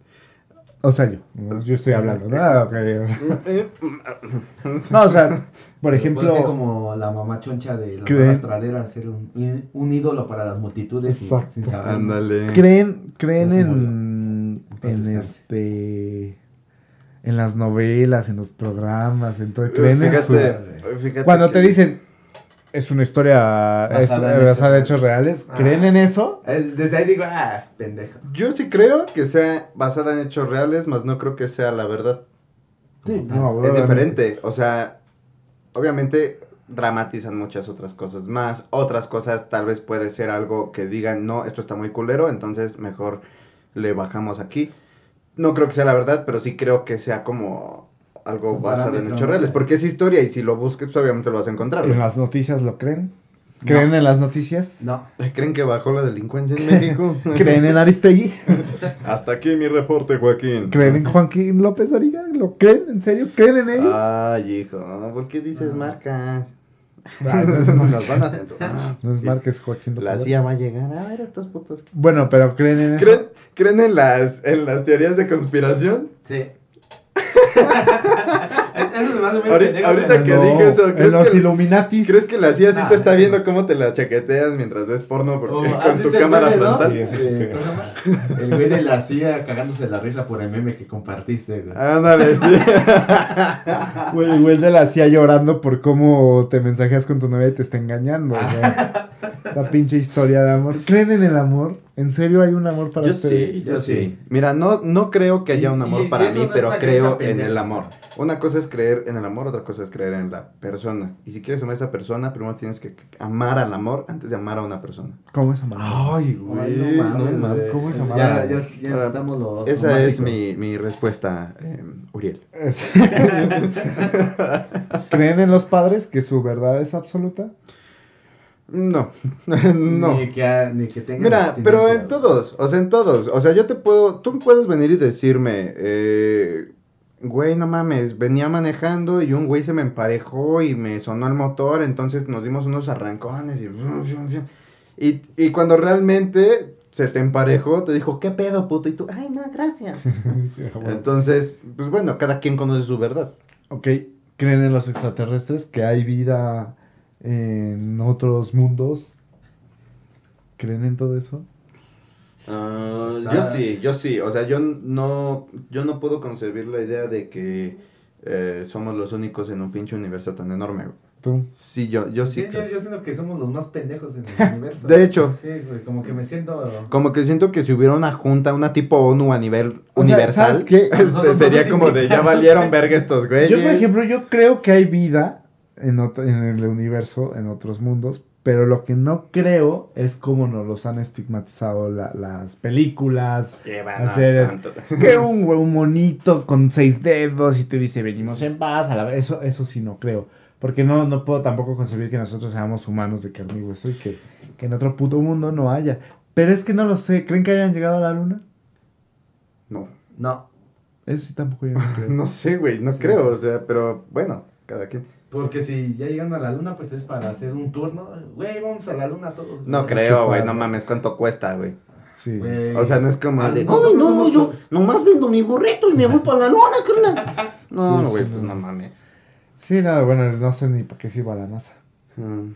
O sea, yo. Yo estoy hablando, ¿no? Ah, ok. No, o sea, por Puede ser ejemplo. como la mamá choncha de las praderas, ser un, un ídolo para las multitudes. y Exacto. sin saber. Ándale. ¿Creen, creen en, en este en las novelas, en los programas, en todo? ¿Creen en su- Fíjate, fíjate Cuando que- te dicen es una historia es- Basada en basada hechos hechos reales, Ah. ¿creen en eso? Desde ahí digo, ah, pendejo. Yo sí creo que sea basada en hechos reales, más no creo que sea la verdad. Sí, no, Es diferente, o sea, obviamente dramatizan muchas otras cosas más, otras cosas tal vez puede ser algo que digan, no, esto está muy culero, entonces mejor le bajamos aquí. No creo que sea la verdad, pero sí creo que sea como algo basado en hechos reales, porque es historia y si lo busques pues, obviamente lo vas a encontrar. ¿En las noticias lo creen? ¿Creen en las noticias? No. ¿Creen que bajó la delincuencia en México? [LAUGHS] ¿Creen en Aristegui? Hasta aquí mi reporte, Joaquín. ¿Creen en Joaquín López Origa? ¿Lo creen? ¿En serio? ¿Creen en ellos? Ay, hijo, ¿por qué dices Ah. marcas? [LAUGHS] Ah, no, es- no, Nos van a censurar. no es Márquez Joaquín La. CIA va a llegar. A ver, estos putos. Bueno, pero ¿creen en eso? ¿Creen, ¿Creen en las, en las teorías de conspiración? Sí. [LAUGHS] Eso se me hace muy Ahorita- pendejo, ahorita güey. que No, dije eso, en ¿crees los que- Illuminatis. ¿Crees que la CIA sí Ah, te está no. viendo cómo te la chaqueteas mientras ves porno porque, O, con ¿has tu el cámara meme, no? Sí, eso sí Eh. El güey de la CIA cagándose la risa por el meme que compartiste, güey. Ándale, sí. [LAUGHS] Güey, güey de la CIA llorando por cómo te mensajeas con tu novia y te está engañando. [LAUGHS] o sea, la pinche historia de amor. ¿Creen en el amor? ¿En serio hay un amor para Yo ustedes? sí, yo Yo sí. sí. Mira, no, no creo que haya un amor y para mí, no pero creo en el amor. Una cosa es creer en el amor, otra cosa es creer en la persona. Y si quieres amar a esa persona, primero tienes que amar al amor antes de amar a una persona. ¿Cómo es amor? Ay, Ay, no mames, no güey. ¿cómo es amar Ya, ya, ya estamos los Esa es mi, mi respuesta, eh, Uriel. [LAUGHS] ¿Creen en los padres que su verdad es absoluta? No, [LAUGHS] no. Ni que, ni que Mira, pero en todos, o sea, en todos. O sea, yo te puedo, tú puedes venir y decirme, eh, güey, no mames, venía manejando y un güey se me emparejó y me sonó el motor, entonces nos dimos unos arrancones y... Y, y cuando realmente se te emparejó, te dijo, ¿qué pedo, puto? Y tú, ay, no, gracias. [LAUGHS] Entonces, pues bueno, cada quien conoce su verdad. Ok, ¿creen en los extraterrestres? ¿Que hay vida en otros mundos? ¿Creen en todo eso? Ah, yo sí, yo sí. O sea, yo no, yo no puedo concebir la idea de que eh, somos los únicos en un pinche universo tan enorme. ¿Tú? Sí, yo, yo sí. Sí, yo, creo. yo siento que somos los más pendejos en el [LAUGHS] universo. De hecho. Sí, güey, como que me siento... Como que siento que si hubiera una junta, una tipo ONU a nivel O sea, universal, ¿sabes qué? [LAUGHS] este, sería como de ya valieron [LAUGHS] verga estos güeyes. Yo, por ejemplo, yo creo que hay vida en, otro- en el universo, en otros mundos, pero lo que no creo es cómo nos los han estigmatizado la- las películas. Llevan hacer es- tanto. Que un, güey, un monito con seis dedos y te dice venimos en paz. A la vez. Eso, eso sí no creo. Porque no, no puedo tampoco concebir que nosotros seamos humanos de carne y hueso y que, que en otro puto mundo no haya. Pero es que no lo sé. ¿Creen que hayan llegado a la luna? No, No, Eso sí tampoco yo no creo. [LAUGHS] no sé, güey, no Sí. creo, o sea, pero bueno, cada quien. Porque si ya llegan a la luna, pues es para hacer un turno. Güey, vamos a la luna todos. No creo, güey, no mames, ¿cuánto cuesta, güey? Sí. Güey. O sea, no es como Ah, de, no. Ay, no, somos yo nomás vendo mi burrito y me voy para la luna, carnal. No, Sí, güey, sí, pues no. no mames. Sí, no, bueno, no sé ni para qué se iba a la NASA. Mm.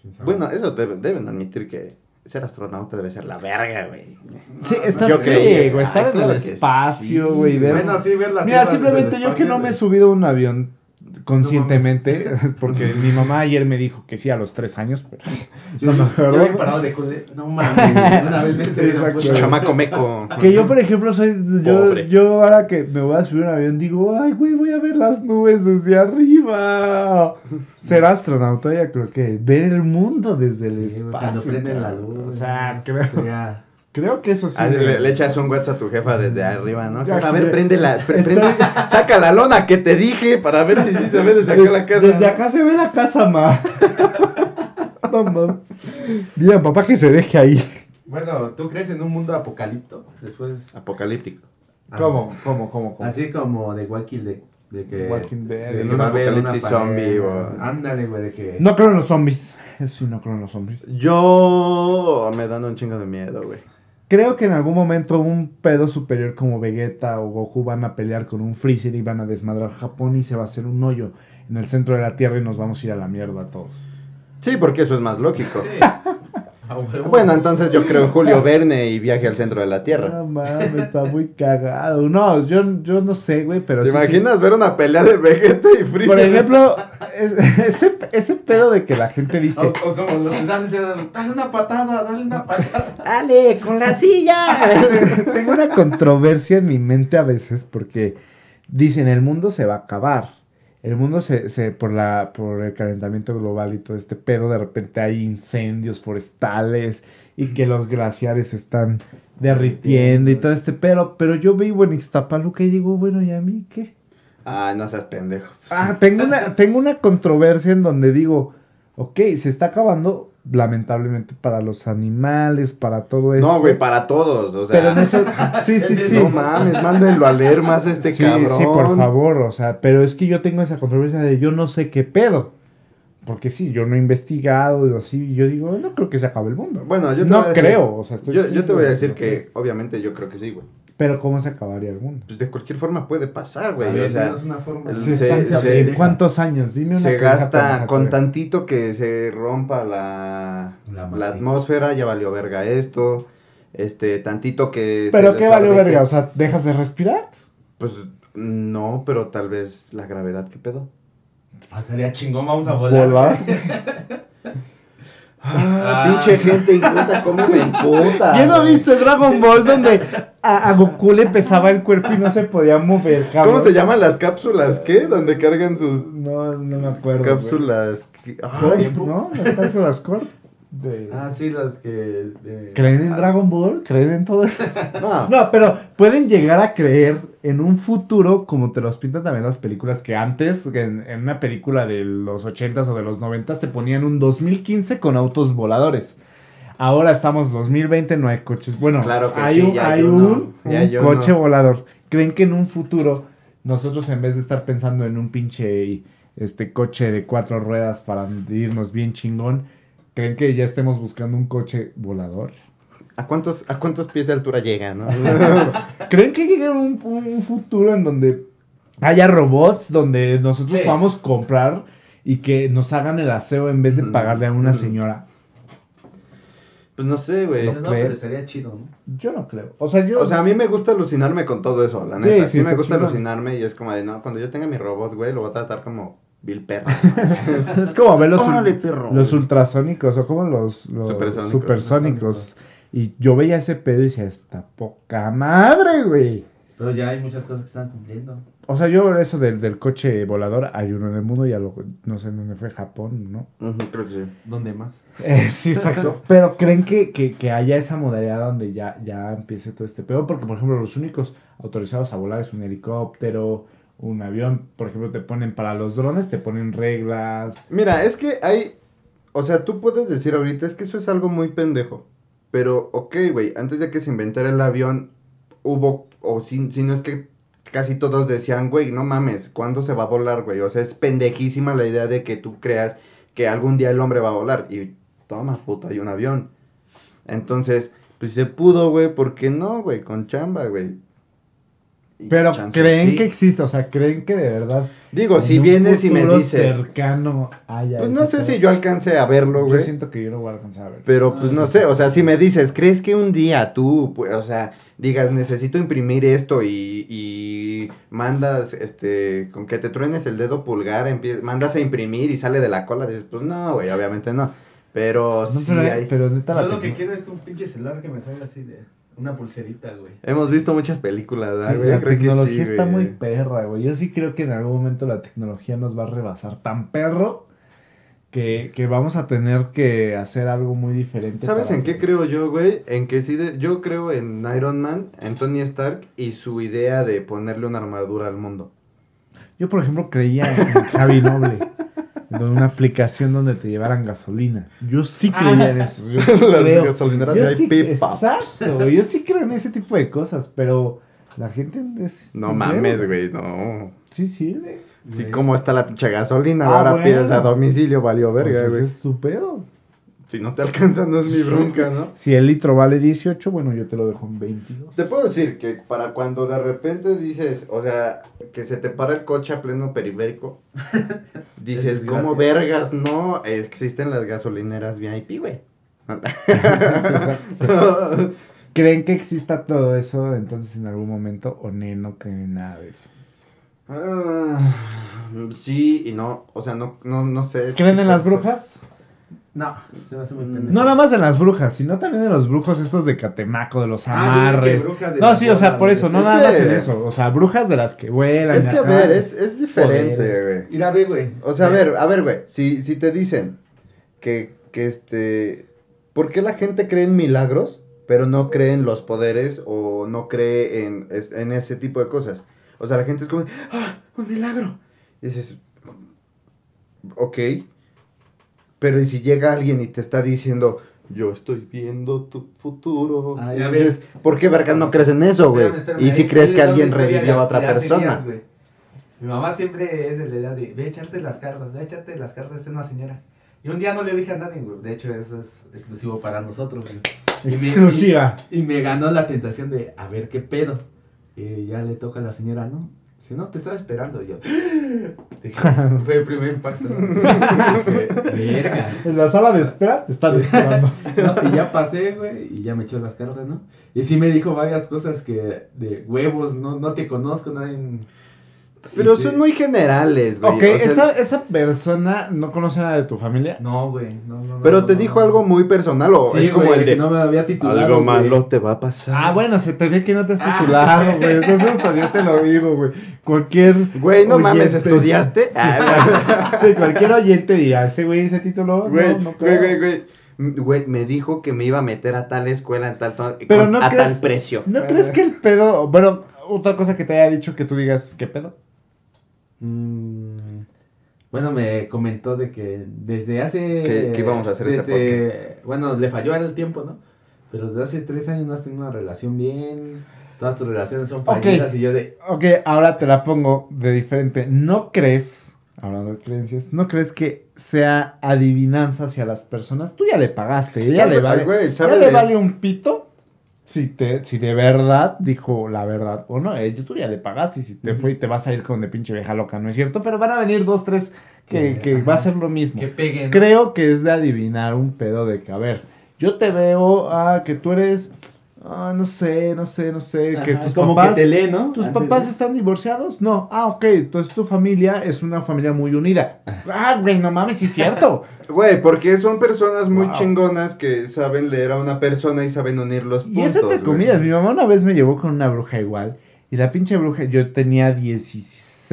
¿Quién sabe? Bueno, eso debe- deben admitir que ser astronauta debe ser la verga, güey. Sí, No, está yo sí, creí. güey, estar en claro el espacio, sí, güey. ver- Bueno, sí, ver la Mira, simplemente el yo que no me he subido a un avión conscientemente, [LAUGHS] porque mi mamá ayer me dijo que sí a los tres años, pero [LAUGHS] Yo, No, yo, parado de. No mames, una vez me se Chamaco meco. que yo, por ejemplo, soy yo, yo ahora que me voy a subir a un avión digo, ay, güey, voy a ver las nubes desde arriba. Ser astronauta ya creo que ver el mundo desde el Sí, espacio. Cuando prenden la luz. O sea, creo, sería- creo que eso sí. Ah, le, le echas un WhatsApp a tu jefa desde arriba, ¿no? Jefa, a ver, [LAUGHS] prende la, pre- prende- saca la lona que te dije para ver si sí se ve desde acá la casa. Desde acá se ve la casa, ma. [LAUGHS] no mames. Diga, papá, que se deje ahí. Bueno, ¿tú crees en un mundo apocalipto? Después. Apocalíptico. ¿Cómo? ¿Cómo? ¿Cómo? cómo? Así como de Walking Dead. De que. Walking Dead, de un apocalipsis zombie o- Ándale, güey, de que. No creo en los zombies. Eso sí, no creo en los zombies. Yo me dan un chingo de miedo, güey. Creo que en algún momento un pedo superior como Vegeta o Goku van a pelear con un Freezer y van a desmadrar Japón y se va a hacer un hoyo en el centro de la Tierra y nos vamos a ir a la mierda todos. Sí, porque eso es más lógico. Sí. A [LAUGHS] huevo. Bueno, entonces yo creo en Julio Verne y viaje al centro de la Tierra. No mames, está muy cagado. No, yo, yo no sé, güey, pero ¿Te sí, sí. imaginas ver una pelea de Vegeta y Freezer? Por ejemplo, es- [LAUGHS] ese, ese pedo de que la gente dice, O, o como los que están diciendo, dale una patada, dale una patada. [LAUGHS] Dale, con la silla. tengo una controversia en mi mente a veces porque dicen el mundo se va a acabar. El mundo se, se por la por el calentamiento global y todo este pedo, de repente hay incendios forestales y que los glaciares se están derritiendo y todo este pedo, pero yo vivo en Ixtapaluca y digo, bueno, ¿y a mí qué? Ay, no seas pendejo. Ah, tengo una, tengo una controversia en donde digo, ok, se está acabando lamentablemente para los animales, para todo esto. No, güey, para todos, o sea. Pero en eso, sí, sí, [LAUGHS] sí. No mames, mándenlo a leer más a este sí, cabrón. sí, por favor, o sea, pero es que yo tengo esa controversia de yo no sé qué pedo. Porque sí, yo no he investigado y así, yo digo, no creo que se acabe el mundo. Bueno, yo te no voy a decir- creo, o sea, estoy Yo, yo te voy a decir que, obviamente, yo creo que sí, güey. Pero ¿cómo se acabaría el mundo? Pues de cualquier forma puede pasar, güey. O sea, dinos una forma. el- Se se- están- se- ¿En ¿Cuántos años? Dime una se gasta con tantito que se rompa la, La la, atmósfera, ya valió verga esto. Este, tantito que... ¿Pero se qué valió verga? O sea, ¿dejas de respirar? Pues no, pero tal vez la gravedad, ¿qué pedo? Ah, estaría chingón, vamos a volar. [LAUGHS] ¿Volar? Ah, pinche gente inculta, ¿cómo me imputa? ¿Quién no viste Dragon Ball donde a, a Goku le pesaba el cuerpo y no se podía mover, cabrón? ¿Cómo se llaman las cápsulas? ¿Qué? Donde cargan sus No, no me acuerdo. cápsulas. Ay, ¿No? Las cápsulas Corp. de- Ah, sí, las que. de- ¿Creen en Dragon Ball? ¿Creen en todo eso? [LAUGHS] no. No, pero pueden llegar a creer en un futuro, como te los pintan también las películas, que antes, en, en una película de los 80s o de los 90s, te ponían un 2015 con autos voladores. Ahora estamos 2020, no hay coches. Bueno, Claro que hay sí, un, hay un, coche volador. ¿Creen que en un futuro nosotros en vez de estar pensando en un pinche este coche de cuatro ruedas para irnos bien chingón, creen que ya estemos buscando un coche volador? ¿A cuántos, ¿A cuántos pies de altura llega, no? [LAUGHS] ¿Creen que llegue un, un futuro en donde haya robots, donde nosotros Sí. podamos comprar y que nos hagan el aseo en vez de Mm, pagarle a una mm. señora? Pues no sé, güey. No, ¿Lo no, pero estaría chido, ¿no? Yo no creo. O sea, yo... O sea, a mí me gusta alucinarme con todo eso, la neta. Sí, sí, me gusta alucinarme y es como de, no, cuando yo tenga mi robot, güey, lo voy a tratar como Bill Perro. [LAUGHS] es como ver los, Órale, perro. los ultrasónicos o como los, los Supersónicos. supersónicos. Y yo veía ese pedo y decía, esta poca madre, güey. Pero ya hay muchas cosas que están cumpliendo. O sea, yo eso del, del coche volador, hay uno en el mundo, ya lo, no sé en dónde fue, Japón, ¿no? Ujú, creo que sí. ¿Dónde más? Eh, sí, exacto. [LAUGHS] Pero creen que, que, que haya esa modalidad donde ya, ya empiece todo este pedo. Porque, por ejemplo, los únicos autorizados a volar es un helicóptero, un avión. Por ejemplo, te ponen para los drones, te ponen reglas. Mira, es que hay. O sea, tú puedes decir ahorita, es que eso es algo muy pendejo. Pero, ok, güey, antes de que se inventara el avión, hubo. O si, si no es que casi todos decían, güey, no mames, ¿cuándo se va a volar, güey? O sea, es pendejísima la idea de que tú creas que algún día el hombre va a volar. Y toma, puto, hay un avión. Entonces, pues se pudo, güey, ¿por qué no, güey? Con chamba, güey. Pero chance creen sí. que existe, o sea, creen que de verdad. Digo, si vienes y me dices. cercano haya. Pues no sé si yo alcance a verlo, Yo güey. siento que yo no voy a alcanzar a ver. Pero pues no sé, o sea, si me dices, ¿crees que un día tú, pues, o sea, digas, necesito imprimir esto y, y mandas, este, con que te truenes el dedo pulgar, mandas a imprimir y sale de la cola? Dices, pues no, güey, obviamente no. Pero No, sí pero, hay. pero neta Yo la lo que quiero es un pinche celular que me salga así de una pulserita, güey. Hemos visto muchas películas, ¿verdad, Sí, güey? la Creo que tecnología sí, está güey. muy perra, güey. Yo sí creo que en algún momento la tecnología nos va a rebasar tan perro que, que vamos a tener que hacer algo muy diferente. ¿Sabes en qué creo yo, güey? En que sí, de- yo creo en Iron Man, en Tony Stark y su idea de ponerle una armadura al mundo. Yo, por ejemplo, creía en Javi Noble. [LAUGHS] Una aplicación donde te llevaran gasolina. Yo sí creía en eso. Yo sí [LAUGHS] Las creo. gasolineras Yo de sí, IP, pap. exacto. Yo sí creo en ese tipo de cosas, pero la gente es... No mames, güey, no. Sí sirve. Sí, Güey. como está la pinche gasolina, Ah, ahora bueno. pides a domicilio, valió Pues verga, ese güey. es tu pedo. Si no te [LAUGHS] alcanza, no es mi bronca, ¿no? Si el litro vale 18, bueno, yo te lo dejo en 22. Te puedo decir que para cuando de repente dices, o sea, que se te para el coche a pleno periférico, [LAUGHS] dices, Es ¿cómo vergas no existen las gasolineras VIP, güey? [LAUGHS] ¿Creen que exista todo eso entonces en algún momento o ne, no creen en nada de eso? Ah, sí y no, o sea, no, no, no sé. ¿Creen en las ser. No, se me hace muy Mm. pendejo. No nada más en las brujas, sino también en los brujos estos de Catemaco, de los Ah, yo dije que amarres. brujas de No, sí, o sea, por eso, no Es nada que- más en eso. O sea, brujas de las que vuelan. Es que, a acá. ver, es, es diferente, Poderes. güey. Ir a ver, güey. O sea, a ver, a ver, güey, si, si te dicen que, que este, ¿por qué la gente cree en milagros, pero no cree en los poderes o no cree en, es- en ese tipo de cosas? O sea, la gente es como, ¡ah, un milagro! Y dices, ok, pero ¿y si llega alguien y te está diciendo, yo estoy viendo tu futuro? Ah, y dices, ¿por qué vergas no crees en eso, güey? Y si crees que alguien revivió a otra persona. días. Mi mamá siempre es de la edad de, ve a echarte las cartas, ve a echarte las cartas, es una señora. Y un día no le dije a nadie, güey. De hecho, eso es exclusivo para nosotros, güey. Y me- Exclusiva. Y me ganó la tentación de, a ver qué pedo. Y ya le toca a la señora, ¿no? Si no, te estaba esperando yo. [LAUGHS] Dije, fue el primer impacto. [LAUGHS] Verga. En la sala de espera te están esperando. [LAUGHS] No, y ya pasé, güey, y ya me echó las cartas, ¿no? Y sí me dijo varias cosas que de huevos, no, no te conozco, nadie. Pero sí. son muy generales, güey. ok, o sea, esa, esa persona no conoce nada de tu familia. No, güey, no, no. Pero no, te no, dijo no. algo muy personal o Sí, es como güey, el que de no me había titulado. algo güey. malo te va a pasar. Ah, bueno, se te ve que no te has Ah. titulado, güey. Eso hasta yo te lo digo, güey. Cualquier. Güey, no mames, ¿estudiaste? Ah, [LAUGHS] Sí, cualquier oyente dirá, ese güey se tituló. Güey, no, no güey, creo. güey, güey. Güey, me dijo que me iba a meter a tal escuela en tal ton- Pero con- no a crees- tal precio. ¿No crees que el pedo. Bueno, otra cosa que te haya dicho que tú digas, ¿qué pedo? Mm, bueno, me comentó de que desde hace... Que- que íbamos a hacer este desde- Bueno, le falló el tiempo, ¿no? Pero desde hace tres años no has tenido una relación bien. Todas tus relaciones son fallidas y yo de... Ok, ahora te la pongo de diferente. ¿No crees, hablando de creencias, no crees que sea adivinanza hacia las personas? Tú ya le pagaste, ella Ay, le güey, vale, güey, ella ¿sabe le de- vale un pito si, te, si de verdad dijo la verdad o no. Eh, tú ya le pagaste y si te fue y te vas a ir con de pinche vieja loca, ¿no es cierto? Pero van a venir dos, tres que, Que- va a ser lo mismo. Que peguen. Creo que es de adivinar un pedo de que, a ver, yo te veo, ah, que tú eres, ah, no sé, no sé, no sé, que tus como papás... que te lee, ¿no? ¿Tus Antes papás de- están divorciados? No. Ah, ok. Entonces tu familia es una familia muy unida. Ah, güey, no mames, sí es cierto. [LAUGHS] Güey, porque son personas muy Wow. chingonas que saben leer a una persona y saben unir los puntos. y eso entre güey. comillas. Mi mamá una vez me llevó con una bruja igual. Y la pinche bruja, yo tenía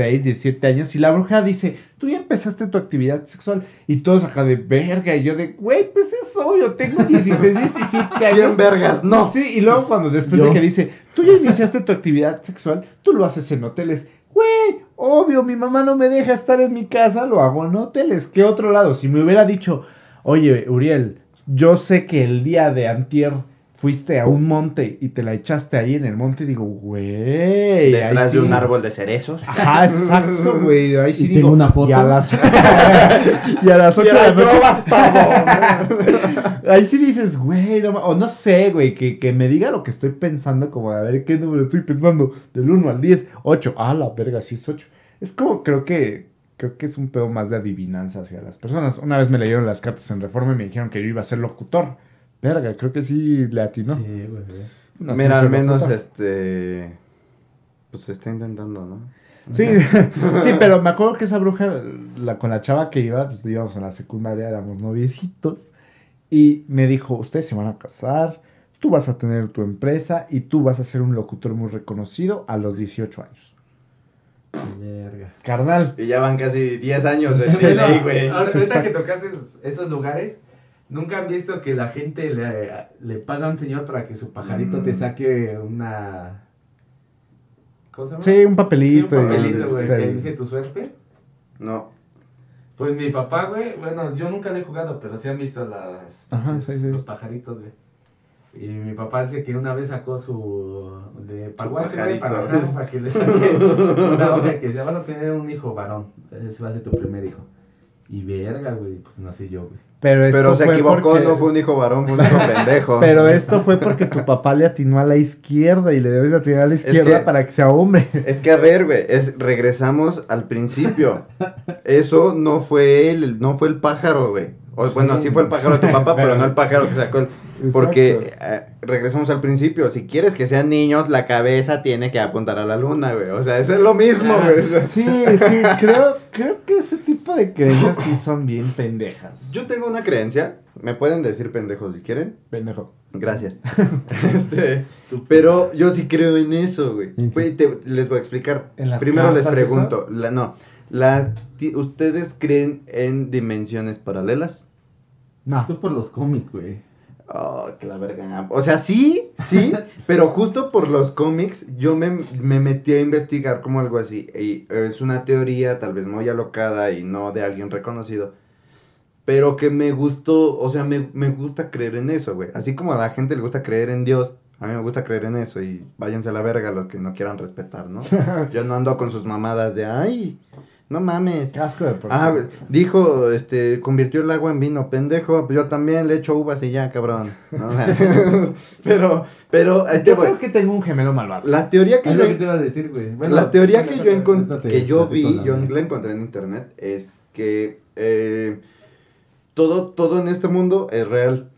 16, 17 años. Y la bruja dice, tú ya empezaste tu actividad sexual. Y todos acá de verga. Y yo de, güey, pues es obvio. Tengo 16, 17 años. ¿Quién vergas? No. Sí, y luego cuando después Yo. de que dice, tú ya iniciaste tu actividad sexual, tú lo haces en hoteles. Güey, obvio, mi mamá no me deja estar en mi casa, lo hago en hoteles. ¿Qué otro lado? Si me hubiera dicho, oye, Uriel, yo sé que el día de antier fuiste a un monte y te la echaste ahí en el monte, digo, güey. ahí Detrás sí. de un árbol de cerezos. Ajá, exacto, [LAUGHS] güey. Ahí sí Y digo. tengo una foto. [LAUGHS] [LAUGHS] Y a las, y a las 8 de la noche. Ahí sí dices, güey, no O no sé, güey, que, que me diga lo que estoy pensando, como de a ver qué número estoy pensando. Del 1 al 10, 8. Ah, la verga, sí es 8. Es como, creo que. Creo que es un pedo más de adivinanza hacia las personas. Una vez me leyeron las cartas en reforma y me dijeron que yo iba a ser locutor. Verga, creo que sí le atinó. Sí, güey. güey. No sé, Mira, no al menos este. Pues se está intentando, ¿no? Sí, [LAUGHS] [LAUGHS] sí, pero me acuerdo que esa bruja, la, con la chava que iba, pues íbamos en la secundaria, éramos noviecitos, y me dijo, ustedes se van a casar, tú vas a tener tu empresa y tú vas a ser un locutor muy reconocido a los 18 años. Verga. Carnal. Y ya van casi 10 años de Sí, güey. Ahorita que exacto. tocaste esos, esos lugares, ¿nunca han visto que la gente le, le paga a un señor para que su pajarito Mm. te saque una... ¿Cómo se llama? Sí, un papelito. Sí, un papelito, güey, que dice tu suerte. No. Pues mi papá, güey, bueno, yo nunca le he jugado, pero sí han visto las, Ajá, sí, sí. los pajaritos, güey. Y mi papá dice que una vez sacó su de paguace, güey, para, para que le saque [LAUGHS] una hoja que ya vas a tener un hijo varón. Ese va a ser tu primer hijo. Y verga, güey, pues nací yo, güey. Pero, esto Pero se fue equivocó, porque- no fue un hijo varón, fue un hijo [LAUGHS] pendejo. Pero esto fue porque tu papá le atinó a la izquierda y le debes de atinar a la izquierda que- para que sea hombre. Es que a ver, güey, es, regresamos al principio. Eso no fue él, no fue el pájaro, güey. O, Bueno, sí fue el pájaro de tu papá, [LAUGHS] pero no el pájaro que sacó el... Porque eh, regresamos al principio, si quieres que sean niños, la cabeza tiene que apuntar a la luna, güey. O sea, eso es lo mismo, Ah, güey. Sí, sí, creo, creo que ese tipo de creencias sí son bien pendejas. Yo tengo una creencia, me pueden decir pendejos si quieren. Pendejo. Gracias. [LAUGHS] este, pero yo sí creo en eso, güey. Les voy a explicar. ¿En las Primero les pregunto, la, no, la, ti- ¿ustedes creen en dimensiones paralelas? No. Tú por los cómics, güey. Oh, que la verga. O sea, sí, sí, [LAUGHS] pero justo por los cómics yo me, me metí a investigar como algo así. Y es una teoría tal vez muy alocada y no de alguien reconocido. Pero que me gustó, o sea, me, me gusta creer en eso, güey. Así como a la gente le gusta creer en Dios, a mí me gusta creer en eso. Y váyanse a la verga los que no quieran respetar, ¿no? [LAUGHS] Yo no ando con sus mamadas de, ay, No mames. Casco de por Ah, dijo, este, convirtió el agua en vino, pendejo. Pues yo también le echo uvas y ya, cabrón. ¿no? [LAUGHS] pero, pero, te Yo creo que tengo un gemelo malvado. La teoría que Es yo, lo que te iba a decir, güey. Bueno, la teoría que yo, encon- cuéntate, que yo vi, yo la encontré en internet, es que eh, todo, todo en este mundo es real,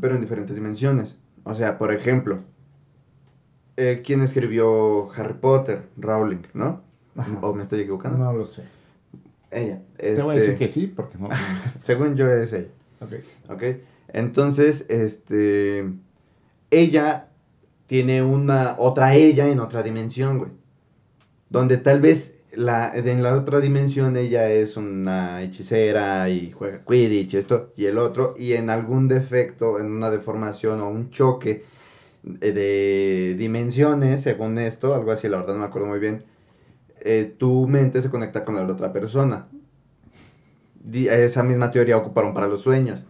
pero en diferentes dimensiones. O sea, por ejemplo, eh, ¿quién escribió Harry Potter? Rowling, ¿no? Ajá. ¿O me estoy equivocando? No lo sé. Ella. Te voy a decir este, que sí, porque no. [LAUGHS] Según yo es ella. ok. ¿Ok? Entonces, este. Ella tiene una. Otra ella en otra dimensión, güey. Donde tal vez la, en la otra dimensión ella es una hechicera y juega Quidditch, esto y el otro. Y en algún defecto, en una deformación o un choque eh, de dimensiones, según esto, algo así, la verdad no me acuerdo muy bien. Eh, tu mente se conecta con la de la otra persona. Di- esa misma teoría ocuparon para los sueños.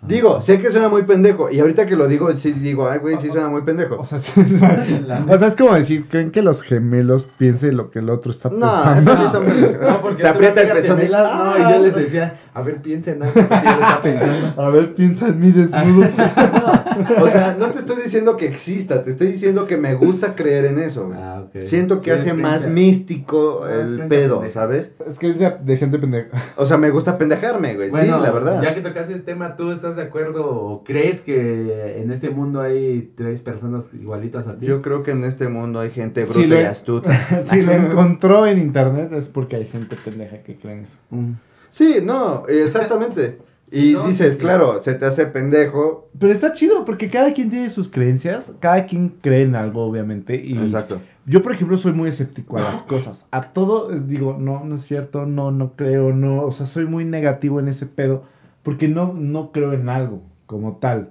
Digo, sé que suena muy pendejo. Y ahorita que lo digo, sí digo, ay, güey, sí suena muy pendejo. O sea, [LAUGHS] sí, o sea, es como decir, ¿creen que los gemelos piensen lo que el otro está No, pensando? eso sí son. [LAUGHS] No, porque Se aprieta el pezón y... No, y ¡Ah! yo les decía, a ver, piensen algo que sí está pensando. [LAUGHS] A ver, piensa en mí desnudo. O sea, no te estoy diciendo que exista, te estoy diciendo que me gusta creer en eso, güey. Ah, ok. Siento que Sí, hace más místico Ah, es el pedo, pendeja. ¿sabes? es que es de, gente pendeja. O sea, me gusta pendejarme, güey. Bueno, sí, la verdad. Ya que tocaste el tema, ¿tú estás de acuerdo o crees que en este mundo hay tres personas igualitas a ti? Yo creo que en este mundo hay gente bruta lo- y astuta. [LAUGHS] si lo encontró en internet es porque hay gente pendeja que creen eso. Mm. Sí, no, exactamente. Y no, dices, sí, claro, se te hace pendejo. Pero está chido porque cada quien tiene sus creencias, cada quien cree en algo, obviamente. Y Exacto. yo, por ejemplo, soy muy escéptico a las cosas. A todo digo, no, no es cierto, no, no creo, no. O sea, soy muy negativo en ese pedo porque no, no creo en algo como tal.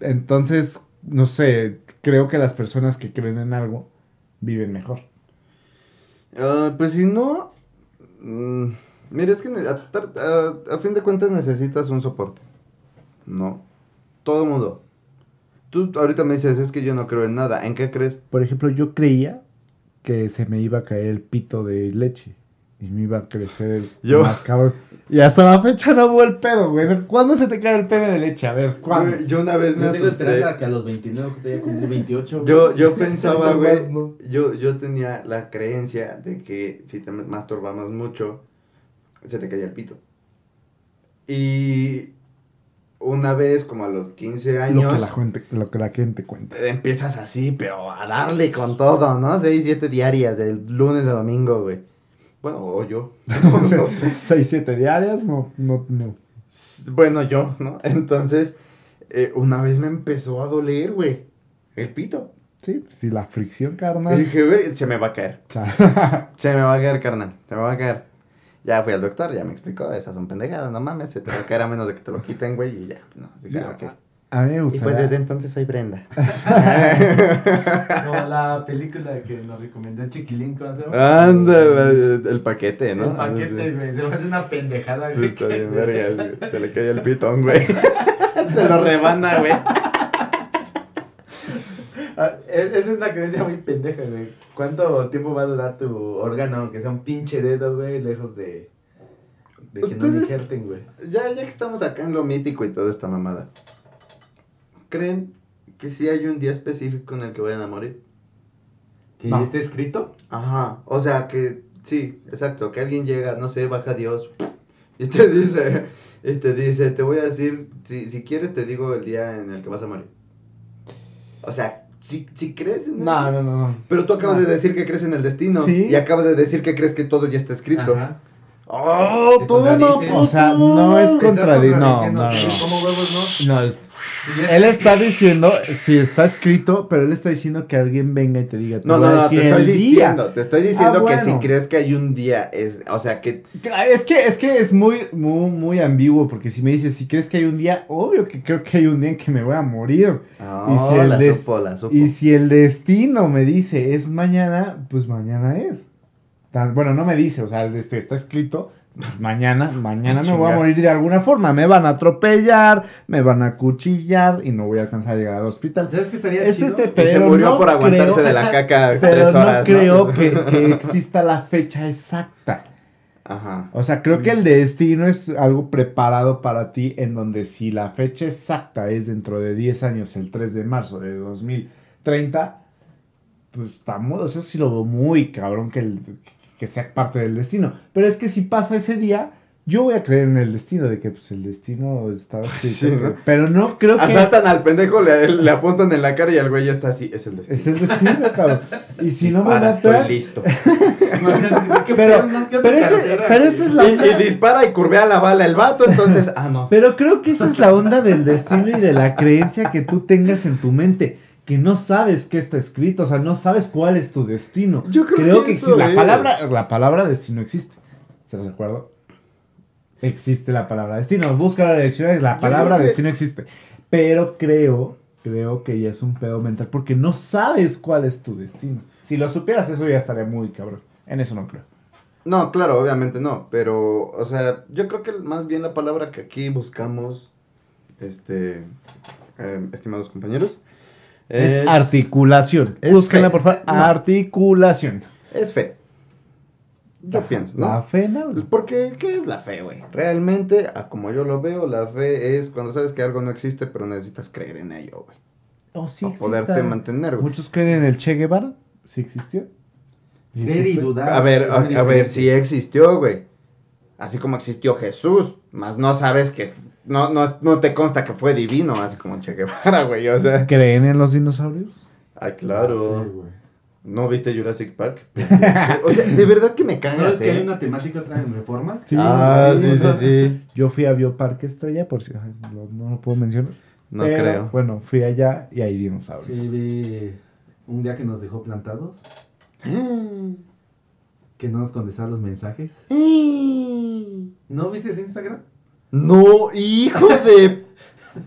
Entonces, no sé, creo que las personas que creen en algo viven mejor. Ah, pues si no, mm, mira, es que a, a- a fin de cuentas necesitas un soporte. No. Todo mundo. Tú ahorita me dices, es que yo no creo en nada. ¿En qué crees? Por ejemplo, yo creía que se me iba a caer el pito de leche. Y me iba a crecer Yo- más cabrón. Y hasta la fecha no hubo el pedo, güey. ¿Cuándo se te cae el pedo de leche? A ver, ¿cuándo? Güey, Yo una vez me Yo tengo esperanza que a los 29, que te haya cumplido 28. Yo, yo pensaba, [LAUGHS] güey, yo, yo tenía la creencia de que si te masturbabas mucho, se te caía el pito. Y una vez, como a los 15 años, Lo que, la gente, lo que la gente cuenta. empiezas así, pero a darle con todo, ¿no? 6, 7 diarias, del lunes a domingo, güey. Bueno, o yo. [LAUGHS] [LAUGHS] no sé. 6, 7 diarias, no, no, no. Bueno, yo, ¿no? [LAUGHS] Entonces, eh, una vez me empezó a doler, güey, el pito. Sí, si la fricción, Y carnal. dije, güey, se me va a caer. Se me va a caer, carnal. Se me va a caer. Ya fui al doctor, ya me explicó, esas son pendejadas, no mames, se te va a caer a menos de que te lo quiten, güey, y ya. No, dije, Ya, ok. A mí me Y gusta. pues desde entonces soy Brenda. [LAUGHS] Como la película que nos recomendó Chiquilín. ¿cómo? Anda, el, paquete, ¿no? El paquete, güey. Se me hace una pendejada, Sí, güey. está bien, vergas, [LAUGHS] güey. Se le cae el pitón, güey. Se lo rebana, güey. Ah, es- Esa es una creencia muy pendeja, güey. ¿Cuánto tiempo va a durar tu órgano, aunque sea un pinche dedo, güey, lejos de, de que no injerten, güey? Ya, ya que estamos acá en lo mítico y toda esta mamada, ¿creen que sí hay un día específico en el que vayan a morir? ¿Que No. ya esté escrito? Ajá, o sea que, sí, exacto, que alguien llega, no sé, baja Dios y te [LAUGHS] dice, y te dice, te voy a decir, si, si quieres te digo el día en el que vas a morir. O sea, si, si crees en No, eso. no, no, no. Pero tú acabas No. de decir que crees en el destino Sí. y acabas de decir que crees que todo ya está escrito. Ajá. ¡Oh, toma. O sea, no es Te estás contradi- no, no, sí, no. ¿Cómo huevos no? No, él está diciendo, si está escrito, pero él está diciendo que alguien venga y te diga. te No, no, no, te estoy día. diciendo, te estoy diciendo Ah, que si crees que hay un día, es, o sea, que Es que, es que es muy, muy, muy ambiguo, porque si me dices, si crees que hay un día, obvio que creo que hay un día en que me voy a morir. Oh, si el la supo, la supo. Y si el destino me dice es mañana, pues mañana es. Tan- bueno, no me dice, o sea, este, está escrito, pues mañana, [LAUGHS] mañana me voy a morir de alguna forma. Me van a atropellar, me van a cuchillar y no voy a alcanzar a llegar al hospital. ¿Sabes qué estaría Es chido? este se pero murió no por aguantarse creo- de la [LAUGHS] caca Pero tres horas. no creo Que, [LAUGHS] que exista la fecha exacta. Ajá. O sea, creo que el destino es algo preparado para ti en donde si la fecha exacta es dentro de 10 años, el 3 de marzo de 2030, pues estamos, eso sí lo veo muy cabrón que, el- que sea parte del destino. Pero es que si pasa ese día, yo voy a creer en el destino, de que pues el destino está escrito, Sí, ¿no? Pero no creo que... Asaltan al pendejo, le, le apuntan en la cara y el güey ya está así. Es el destino. Es el destino, cabrón. [LAUGHS] Y si no me Dispara, estoy listo. [LAUGHS] ¿Qué Pero, pero, ese- pero esa es la Y, y dispara y curvea la bala el vato, entonces, ah, no. Pero creo que esa es la onda del destino y de la creencia que tú tengas en tu mente. Que no sabes qué está escrito, o sea, no sabes cuál es tu destino. Yo creo que existe- la es. palabra, la palabra destino existe. ¿Estás de acuerdo? Existe la palabra destino. Busca la dirección, la palabra que- destino existe. Pero creo, creo que ya es un pedo mental porque no sabes cuál es tu destino. Si lo supieras, eso ya estaría muy cabrón. En eso no creo. No, claro, obviamente no, pero, o sea, yo creo que más bien la palabra que aquí buscamos, este, eh, estimados compañeros, Es, articulación. es Búsquenla, fe. por favor. No. Articulación. Es fe. Yo pienso, ¿no? La fe, ¿no? Porque, ¿qué es la fe, güey? Realmente, a como yo lo veo, la fe es cuando sabes que algo no existe, pero necesitas creer en ello, güey. Oh, sí para poderte mantener, güey. Muchos creen en el Che Guevara. ¿Sí existió? ¿Y Creer y dudar. A ver, a, ver, sí existió, güey. Así como existió Jesús, más no sabes que, no, no, no te consta que fue divino, así como Che Guevara, güey, o sea. ¿Creen en los dinosaurios? Ay, claro. Sí, güey. ¿No viste Jurassic Park? [LAUGHS] o sea, de verdad que me ¿No cagas, es que hay una temática otra en Reforma? Ah, sí, sí, sí. Yo fui a Bioparque Estrella, por si no lo puedo mencionar. No Pero, creo. Bueno, fui allá y hay dinosaurios. Sí, vi un día que nos dejó plantados, [GASPS] que no nos contestaba los mensajes. [GASPS] ¿No viste ese Instagram? No, hijo de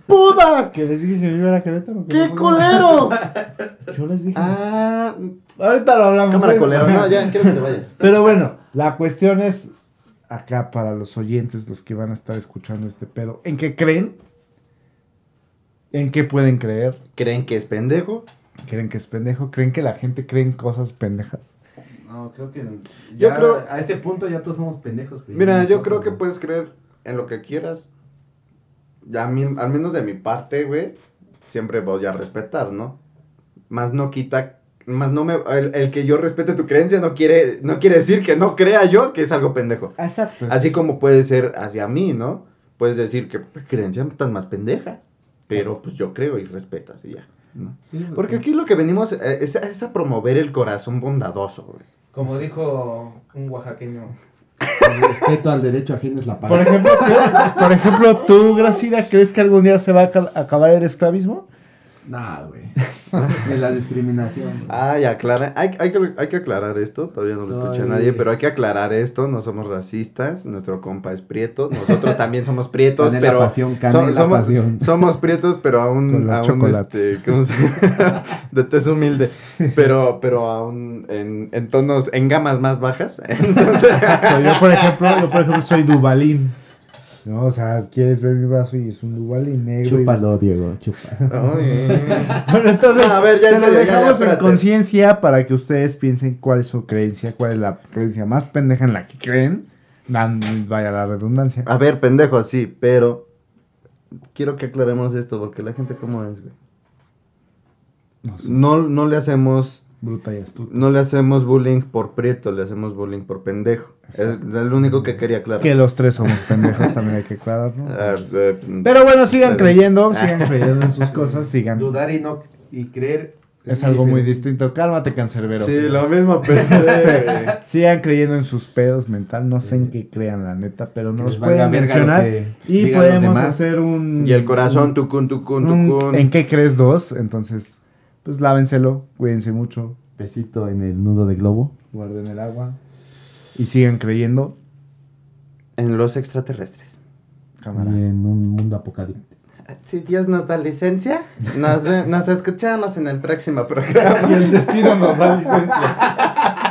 puta. ¿Que les dije que viva a Querétaro? que ¡Qué no- culero! Yo les dije. Ah, Ahorita lo hablamos. cámara ¿eh? colero. No, ya, quiero que te vayas. Pero bueno, la cuestión es acá para los oyentes, los que van a estar escuchando este pedo. ¿En qué creen? ¿En qué pueden creer? ¿Creen que es pendejo? ¿Creen que es pendejo? ¿Creen que la gente cree en cosas pendejas? No, creo que. Yo creo- A este punto ya todos somos pendejos. Mira, yo cosas, creo que puedes creer en lo que quieras. Ya mí, al menos de mi parte, güey, siempre voy a respetar, ¿no? Más no quita, más no me, el, el que yo respete tu creencia no quiere, no quiere decir que no crea yo que es algo pendejo. Exacto. Así como puede ser hacia mí, ¿no? Puedes decir que pues, creencia tan más pendeja, pero pues yo creo y respetas y ya, ¿no? Sí, pues, Porque aquí lo que venimos eh, es, es a promover el corazón bondadoso, güey. Como dijo un oaxaqueño. El respeto al derecho ajeno es la paz. Por ejemplo, ¿qué- por ejemplo, tú, Gracida, ¿crees que algún día se va a aca- acabar el esclavismo? Nah, güey. [LAUGHS] De la discriminación. Ay, aclara, hay, hay, que, hay que aclarar esto, todavía no lo escucha Soy- nadie, pero hay que aclarar esto, no somos racistas, nuestro compa es prieto, nosotros también somos prietos, Canela pero pasión, canela somos, pasión. somos prietos, pero aún, aún este, ¿cómo se- [LAUGHS] de tez humilde, pero, pero aún en, en tonos, en gamas más bajas, [LAUGHS] entonces, Exacto, yo por ejemplo, yo por ejemplo soy Dubalín. No, o sea, quieres ver mi brazo y es un negro. y- Chúpalo, Diego, chúpalo. [LAUGHS] Bueno, entonces, No, a ver, ya, se lo serio, ya, ya, dejamos en conciencia para que ustedes piensen cuál es su creencia, cuál es la creencia más pendeja en la que creen. Dan- vaya la redundancia. a ver, pendejo, sí, pero quiero que aclaremos esto, porque la gente cómo es, güey. No sé, No, no le hacemos bruta y astuta. no le hacemos bullying por prieto, le hacemos bullying por pendejo. Es el único que quería aclarar. Que los tres somos pendejos, también hay que aclararlo. Ah, eh, Pero bueno, sigan creyendo, [LAUGHS] sigan creyendo en sus cosas, sigan. Dudar y no y creer. Es algo muy distinto. Cálmate, cancerbero. sí, lo mismo pensé. [LAUGHS] Sigan creyendo en sus pedos mental. No sé en qué crean, la neta, pero no los pueden mencionar. Y podemos hacer un. y el corazón, un- tucun, tucun, un tucun. ¿En qué crees dos? Entonces, pues lávenselo, cuídense mucho, Besito en el nudo de globo. guarden el agua y sigan creyendo. En los extraterrestres. Cámara. Y en un mundo apocalíptico. Si Dios nos da licencia, nos, ve- nos escuchamos en el próximo [LAUGHS] programa. Si el destino nos da licencia. [LAUGHS]